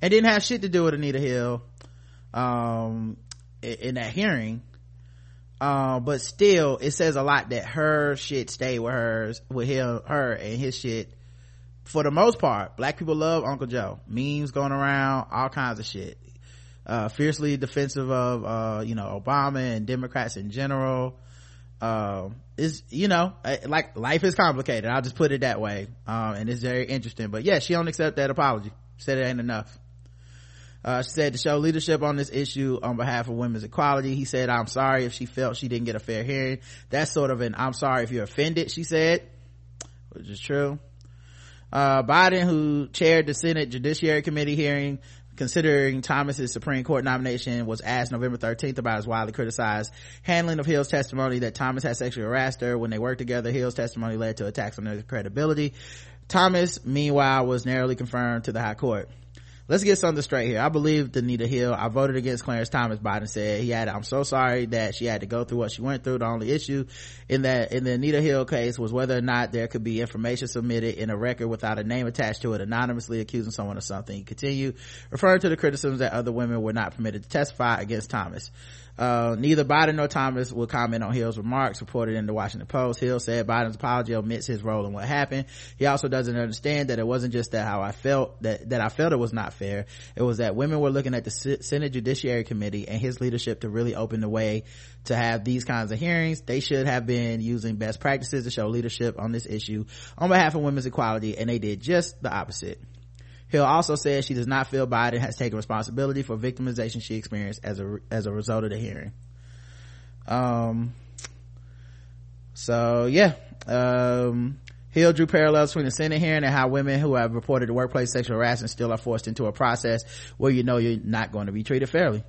and didn't have shit to do with Anita Hill um, in that hearing uh, but still it says a lot that her shit stayed with hers with him her and his shit. For the most part black people love uncle joe. Memes going around all kinds of shit. Uh, fiercely defensive of uh, you know obama and democrats in general. Uh, is you know like life is complicated. I'll just put it that way. Um, and it's very interesting. But yeah she don't accept that apology. Said it ain't enough uh, said to show leadership on this issue on behalf of women's equality. He said, I'm sorry if she felt she didn't get a fair hearing. That's sort of an I'm sorry if you're offended, she said, which is true. Uh, Biden, who chaired the Senate Judiciary Committee hearing considering Thomas's Supreme Court nomination, was asked November 13th about his widely criticized handling of Hill's testimony that Thomas had sexually harassed her. When they worked together, Hill's testimony led to attacks on her credibility. Thomas, meanwhile, was narrowly confirmed to the High Court let's get something straight here. I believe Anita Hill. I voted against Clarence Thomas. Biden said he had. I'm so sorry that she had to go through what she went through. The only issue in that in the Anita Hill case was whether or not there could be information submitted in a record without a name attached to it, anonymously accusing someone of something. He continued referring to the criticisms that other women were not permitted to testify against Thomas. Uh, neither Biden nor Thomas will comment on Hill's remarks reported in the Washington Post. Hill said Biden's apology omits his role in what happened. He also doesn't understand that it wasn't just that how I felt, that, that I felt it was not fair. It was that women were looking at the Senate Judiciary Committee and his leadership to really open the way to have these kinds of hearings. They should have been using best practices to show leadership on this issue on behalf of women's equality and they did just the opposite. Hill also said she does not feel Biden has taken responsibility for victimization she experienced as a as a result of the hearing. Um. So yeah, um, Hill drew parallels between the Senate hearing and how women who have reported workplace sexual harassment still are forced into a process where you know you're not going to be treated fairly.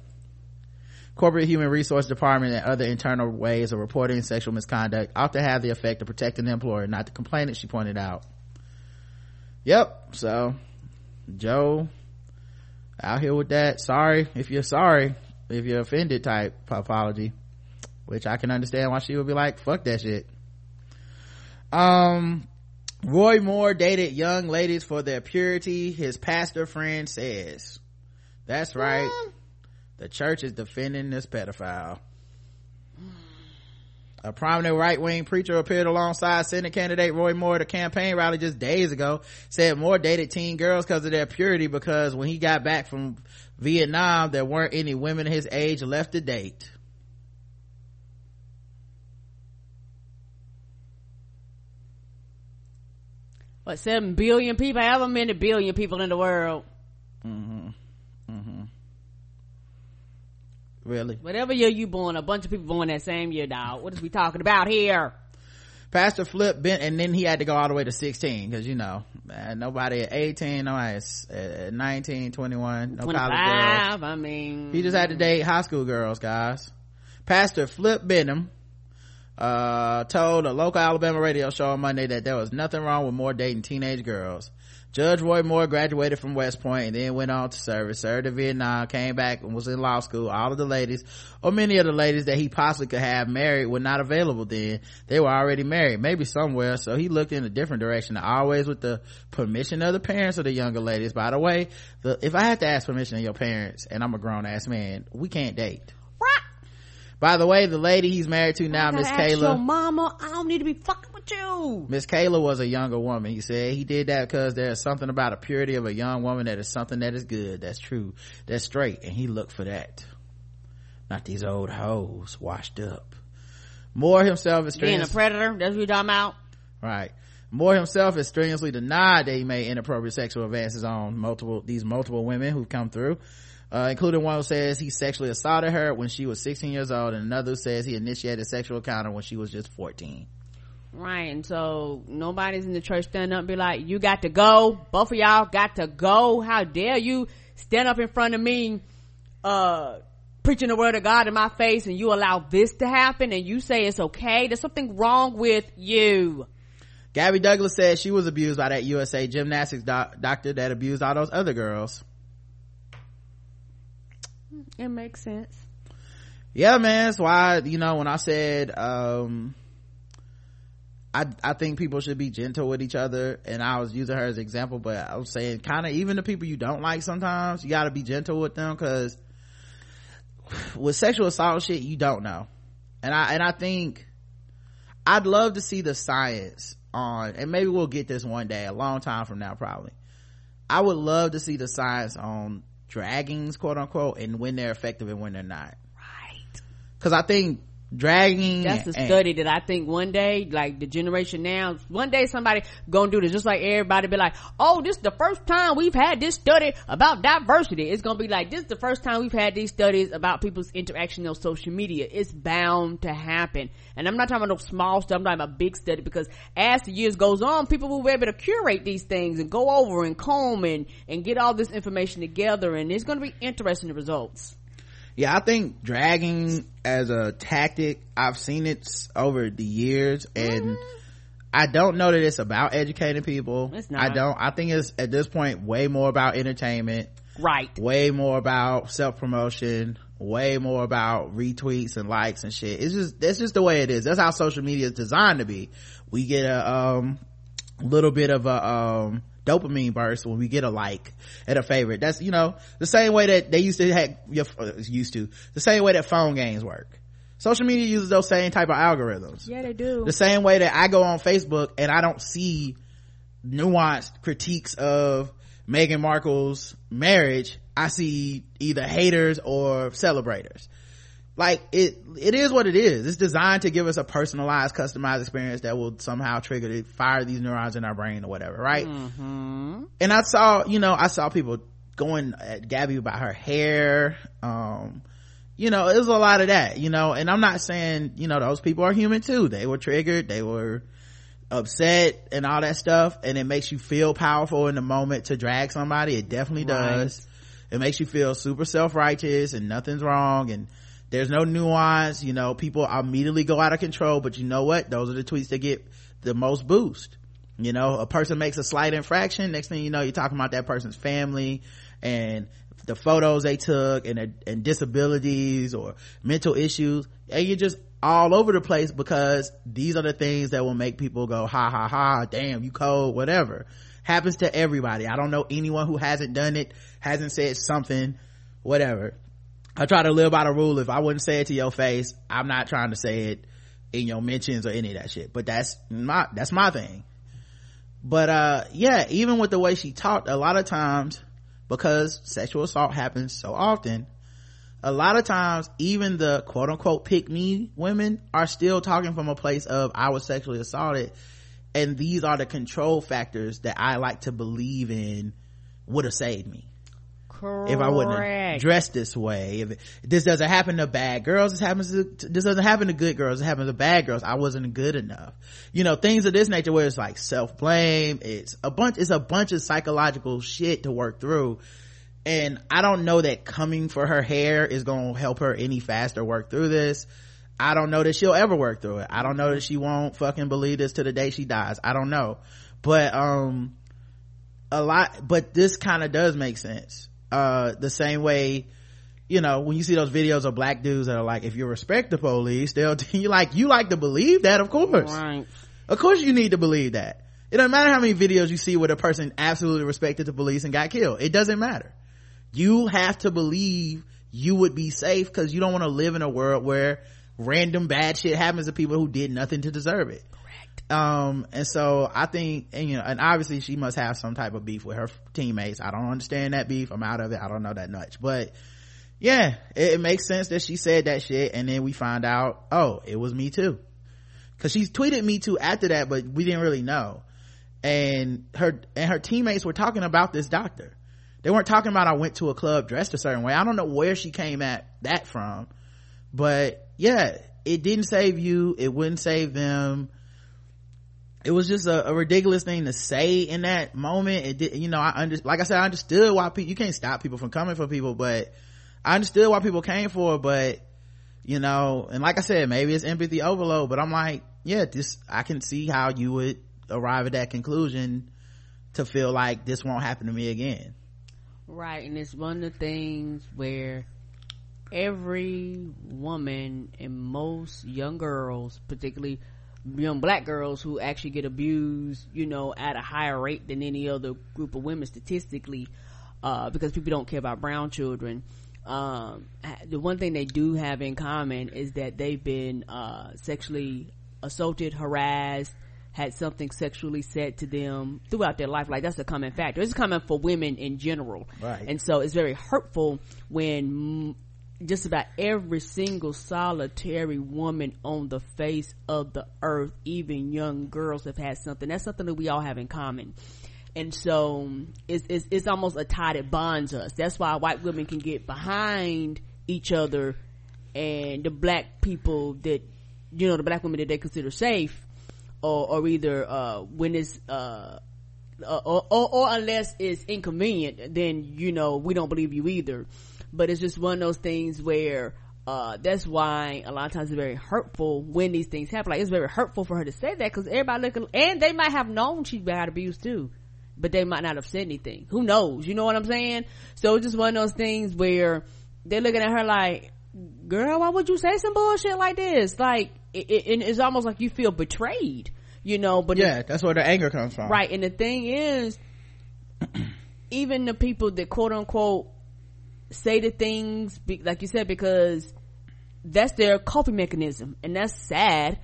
Corporate Human Resource Department and other internal ways of reporting sexual misconduct ought to have the effect of protecting the employer, not the complainant, she pointed out. Yep, so joe out here with that. Sorry if you're sorry if you're offended type apology which i can understand why she would be like fuck that shit. Um roy moore dated young ladies for their purity his pastor friend says. That's right. The church is defending this pedophile a prominent right-wing preacher appeared alongside Senate candidate Roy Moore at a campaign rally just days ago. Said Moore dated teen girls because of their purity because when he got back from Vietnam, there weren't any women his age left to date. What, seven billion people? However many billion people in the world. Mm-hmm. Mm-hmm. Really? Whatever year you born, a bunch of people born that same year, dog. What is we talking about here? Pastor Flip Benham, and then he had to go all the way to 16, cause you know, man, nobody at 18, nobody at 19, 21, no 25, college girls. I mean. He just had to date high school girls, guys. Pastor Flip Benham, uh, told a local Alabama radio show on Monday that there was nothing wrong with Moore dating teenage girls. Judge Roy Moore graduated from West Point and then went on to service, served in Vietnam, came back and was in law school. All of the ladies, or many of the ladies that he possibly could have married were not available then. They were already married, maybe somewhere. So he looked in a different direction, always with the permission of the parents of the younger ladies. By the way, the, if I had to ask permission of your parents and I'm a grown ass man, we can't date. What? By the way, the lady he's married to now, Miss Kayla. Your mama, I don't need to be fucking you. Miss Kayla was a younger woman. He said he did that because there's something about a purity of a young woman that is something that is good. That's true. That's straight. And he looked for that. Not these old hoes washed up. Moore himself is being a predator. That's what you're talking about. Right. Moore himself has strenuously denied that he made inappropriate sexual advances on multiple these multiple women who've come through uh, including one who says he sexually assaulted her when she was 16 years old and another who says he initiated sexual encounter when she was just 14 right and so nobody's in the church stand up and be like you got to go. Both of y'all got to go. How dare you stand up in front of me uh preaching the word of god in my face and you allow this to happen and you say it's okay? There's something wrong with you. Gabby douglas said she was abused by that usa gymnastics doc- doctor that abused all those other girls. It makes sense. Yeah man that's why you know when i said um I, I think people should be gentle with each other and I was using her as an example, but I was saying kind of even the people you don't like sometimes, you gotta be gentle with them cause with sexual assault shit, you don't know. And I, and I think I'd love to see the science on, and maybe we'll get this one day, a long time from now probably. I would love to see the science on draggings quote unquote and when they're effective and when they're not right because i think dragging that's a study that i think one day like the generation now one day somebody gonna do this just like everybody be like oh this is the first time we've had this study about diversity. It's gonna be like this is the first time we've had these studies about people's interaction on social media. It's bound to happen. And i'm not talking about no small stuff i'm talking about big study because as the years goes on people will be able to curate these things and go over and comb and and get all this information together and it's gonna be interesting the results yeah i think dragging as a tactic i've seen it over the years and mm-hmm. i don't know that it's about educating people. It's not. i don't. I think it's at this point way more about entertainment. Right. Way more about self-promotion. Way more about retweets and likes and shit. It's just that's just the way it is. That's how social media is designed to be. We get a um little bit of a um dopamine burst when we get a like and a favorite. That's, you know, the same way that they used to have, uh, used to, the same way that phone games work. Social media uses those same type of algorithms. Yeah, they do. The same way that I go on Facebook and I don't see nuanced critiques of Meghan Markle's marriage. I see either haters or celebrators like it it is what it is. It's designed to give us a personalized customized experience that will somehow trigger to fire these neurons in our brain or whatever right? Mm-hmm. and i saw you know i saw people going at gabby about her hair um you know it was a lot of that you know and i'm not saying you know those people are human too. They were triggered they were upset and all that stuff and it makes you feel powerful in the moment to drag somebody. It definitely right. does. It makes you feel super self-righteous and nothing's wrong and there's no nuance you know people immediately go out of control but you know what? Those are the tweets that get the most boost. You know a person makes a slight infraction next thing you know you're talking about that person's family and the photos they took and and disabilities or mental issues and you're just all over the place because these are the things that will make people go ha ha ha damn you cold whatever. Happens to everybody. I don't know anyone who hasn't done it hasn't said something whatever I try to live by the rule. If I wouldn't say it to your face, I'm not trying to say it in your mentions or any of that shit. But that's my, that's my thing. But, uh, yeah, even with the way she talked, a lot of times, because sexual assault happens so often, a lot of times, even the quote unquote pick me women are still talking from a place of, I was sexually assaulted. And these are the control factors that I like to believe in would have saved me. Correct. if I wouldn't dress this way. If it, this doesn't happen to bad girls, this happens to, this doesn't happen to good girls, it happens to bad girls. I wasn't good enough. You know, things of this nature where it's like self-blame, it's a bunch, it's a bunch of psychological shit to work through. And I don't know that coming for her hair is gonna help her any faster work through this. I don't know that she'll ever work through it. I don't know that she won't fucking believe this to the day she dies. I don't know. But, um, a lot but this kind of does make sense uh the same way you know when you see those videos of black dudes that are like if you respect the police they'll you like you like to believe that of course. Right. of course you need to believe that. It doesn't matter how many videos you see where the person absolutely respected the police and got killed. It doesn't matter. You have to believe you would be safe because you don't want to live in a world where random bad shit happens to people who did nothing to deserve it um and so i think and you know and obviously she must have some type of beef with her teammates. I don't understand that beef. I'm out of it. I don't know that much. But yeah it, it makes sense that she said that shit and then we find out oh it was me too. Because she tweeted me too after that but we didn't really know. And her and her teammates were talking about this doctor. They weren't talking about i went to a club dressed a certain way. I don't know where she came at that from. But yeah it didn't save you. It wouldn't save them it was just a, a ridiculous thing to say in that moment. It did you know i under like i said i understood why people you can't stop people from coming for people but i understood why people came for it but you know and like i said maybe it's empathy overload but i'm like yeah this i can see how you would arrive at that conclusion to feel like this won't happen to me again. Right, and it's one of the things where every woman and most young girls, particularly young black girls who actually get abused, you know, at a higher rate than any other group of women statistically, uh, because people don't care about brown children. Um, the one thing they do have in common is that they've been, uh, sexually assaulted, harassed, had something sexually said to them throughout their life. Like that's a common factor. It's common for women in general. Right. And so it's very hurtful when just about every single solitary woman on the face of the earth, even young girls have had something. That's something that we all have in common. And so it's, it's, it's almost a tie that bonds us. That's why white women can get behind each other and the black people that, you know, the black women that they consider safe or, or either, uh, when it's, uh, uh, or, or, or unless it's inconvenient, then, you know, we don't believe you either. But it's just one of those things where, uh, that's why a lot of times it's very hurtful when these things happen. Like, it's very hurtful for her to say that because everybody looking, and they might have known she got abused too, but they might not have said anything. Who knows? You know what I'm saying? So it's just one of those things where they're looking at her like, girl, why would you say some bullshit like this? Like, it, it, it's almost like you feel betrayed, you know, but yeah that's where the anger comes from Right. And the thing is, even the people that quote unquote say the things, like you said, because that's their coping mechanism. And that's sad,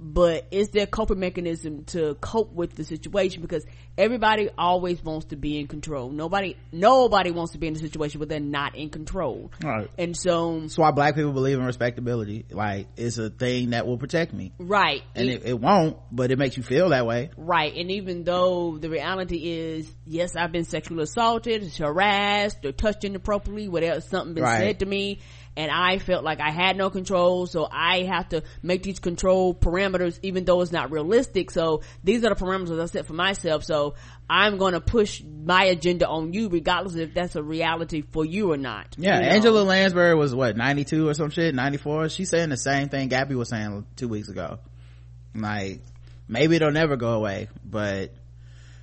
but it's their coping mechanism to cope with the situation because everybody always wants to be in control. Nobody, nobody wants to be in a situation where they're not in control. Right. And so, that's why black people believe in respectability like it's a thing that will protect me right. and it, it won't but it makes you feel that way Right. And even though the reality is, yes, I've been sexually assaulted, harassed, or touched inappropriately, whatever, something been Right. said to me, and I felt like I had no control, so I have to make these control parameters, even though it's not realistic. So these are the parameters I set for myself. So I'm going to push my agenda on you, regardless if that's a reality for you or not. yeah You know? angela lansbury was what 92 or some shit 94 she's saying the same thing gabby was saying two weeks ago like maybe it'll never go away but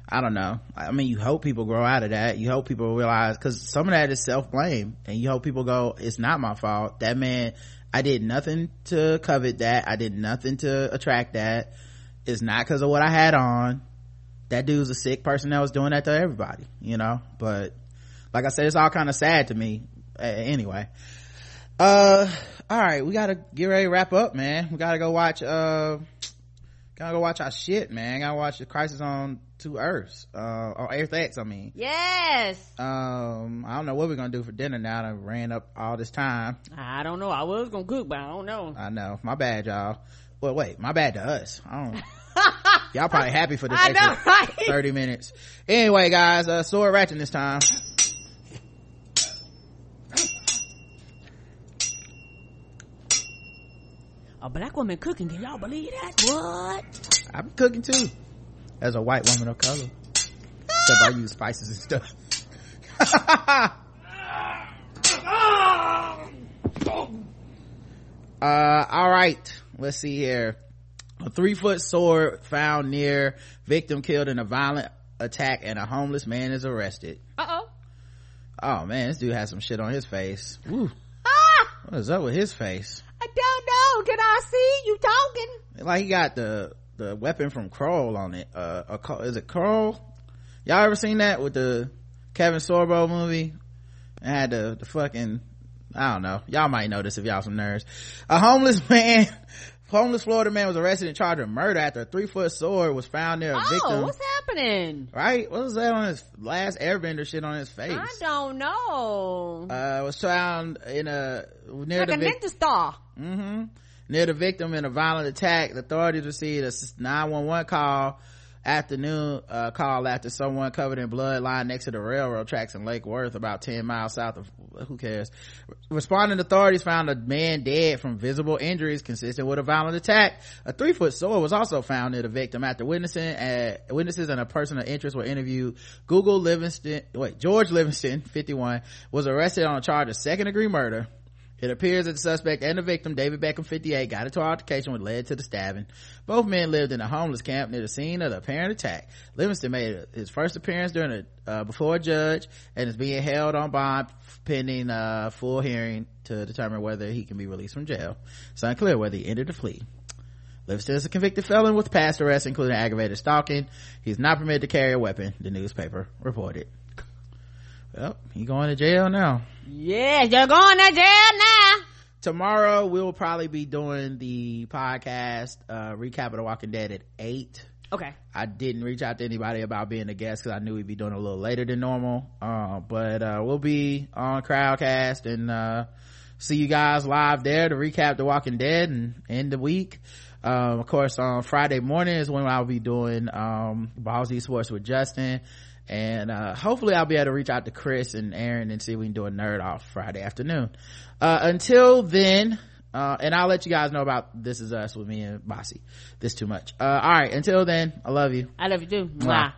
i don't know. I mean you hope people grow out of that. You hope people realize because some of that is self-blame. And you hope people go it's not my fault. That man i did nothing to covet that. I did nothing to attract that. It's not because of what i had on. That dude's a sick person that was doing that to everybody you know? But like i said it's all kind of sad to me. Uh, anyway. Uh all right. We gotta get ready to wrap up man. We gotta go watch uh gotta go watch our shit man. Gotta watch the crisis on two earths uh or earth x i mean Yes. um i don't know what we're gonna do for dinner now that I ran up all this time I don't know. I was going to cook, but I don't know. i know my bad y'all well wait my bad to us i don't y'all probably happy for this I know, right? 30 minutes anyway guys uh sword ratchet this time A black woman cooking. Can y'all believe that? What? i'm cooking too as a white woman of color except i use spices and stuff uh all right let's see here a three foot sword found near victim killed in a violent attack and a homeless man is arrested. Uh-oh. Oh man, this dude has some shit on his face. Woo. Ah! What is up with his face? I don't know. Can I see you talking? Like he got the, the weapon from Krull on it. Uh, a, is it Krull? Y'all ever seen that with the Kevin Sorbo movie? I had the, the fucking, I don't know. Y'all might know this if y'all some nerds. A homeless man homeless Florida man was arrested and charged with murder after a three foot sword was found near a oh, victim. what's happening? Right? What was that on his last airbender shit on his face? I don't know. Uh, was found in a, near like the a vic- ninja star. hmm Near the victim in a violent attack. The authorities received a 911 call afternoon uh, call after someone covered in blood lying next to the railroad tracks in Lake Worth about 10 miles south of who cares? Responding authorities found a man dead from visible injuries consistent with a violent attack. A three foot sword was also found near the victim. After witnessing uh, witnesses and a person of interest were interviewed google livingston wait george livingston 51 was arrested on a charge of second degree murder it appears that the suspect and the victim, David Beckham, 58, got into an altercation which led to the stabbing. Both men lived in a homeless camp near the scene of the apparent attack. Livingston made his first appearance during a, uh, before a judge and is being held on bond pending a full hearing to determine whether he can be released from jail. It's unclear whether he entered a plea. Livingston is a convicted felon with past arrests, including aggravated stalking. He's not permitted to carry a weapon, the newspaper reported. Well, he going to jail now. Yeah, you're going to jail now. Tomorrow we will probably be doing the podcast uh recap of The Walking Dead at eight. Okay. I didn't reach out to anybody about being a guest because I knew we'd be doing it a little later than normal. Uh, but uh, we'll be on Crowdcast and uh, see you guys live there to recap The Walking Dead and end the week. Um, of course, on Friday morning is when I'll be doing um, Ballsy Sports with Justin and uh, hopefully i'll be able to reach out to chris and aaron and see if we can do a nerd off friday afternoon uh, until then uh, and i'll let you guys know about this is us with me and bossy this too much uh, all right until then i love you I love you too. Mwah. Mwah.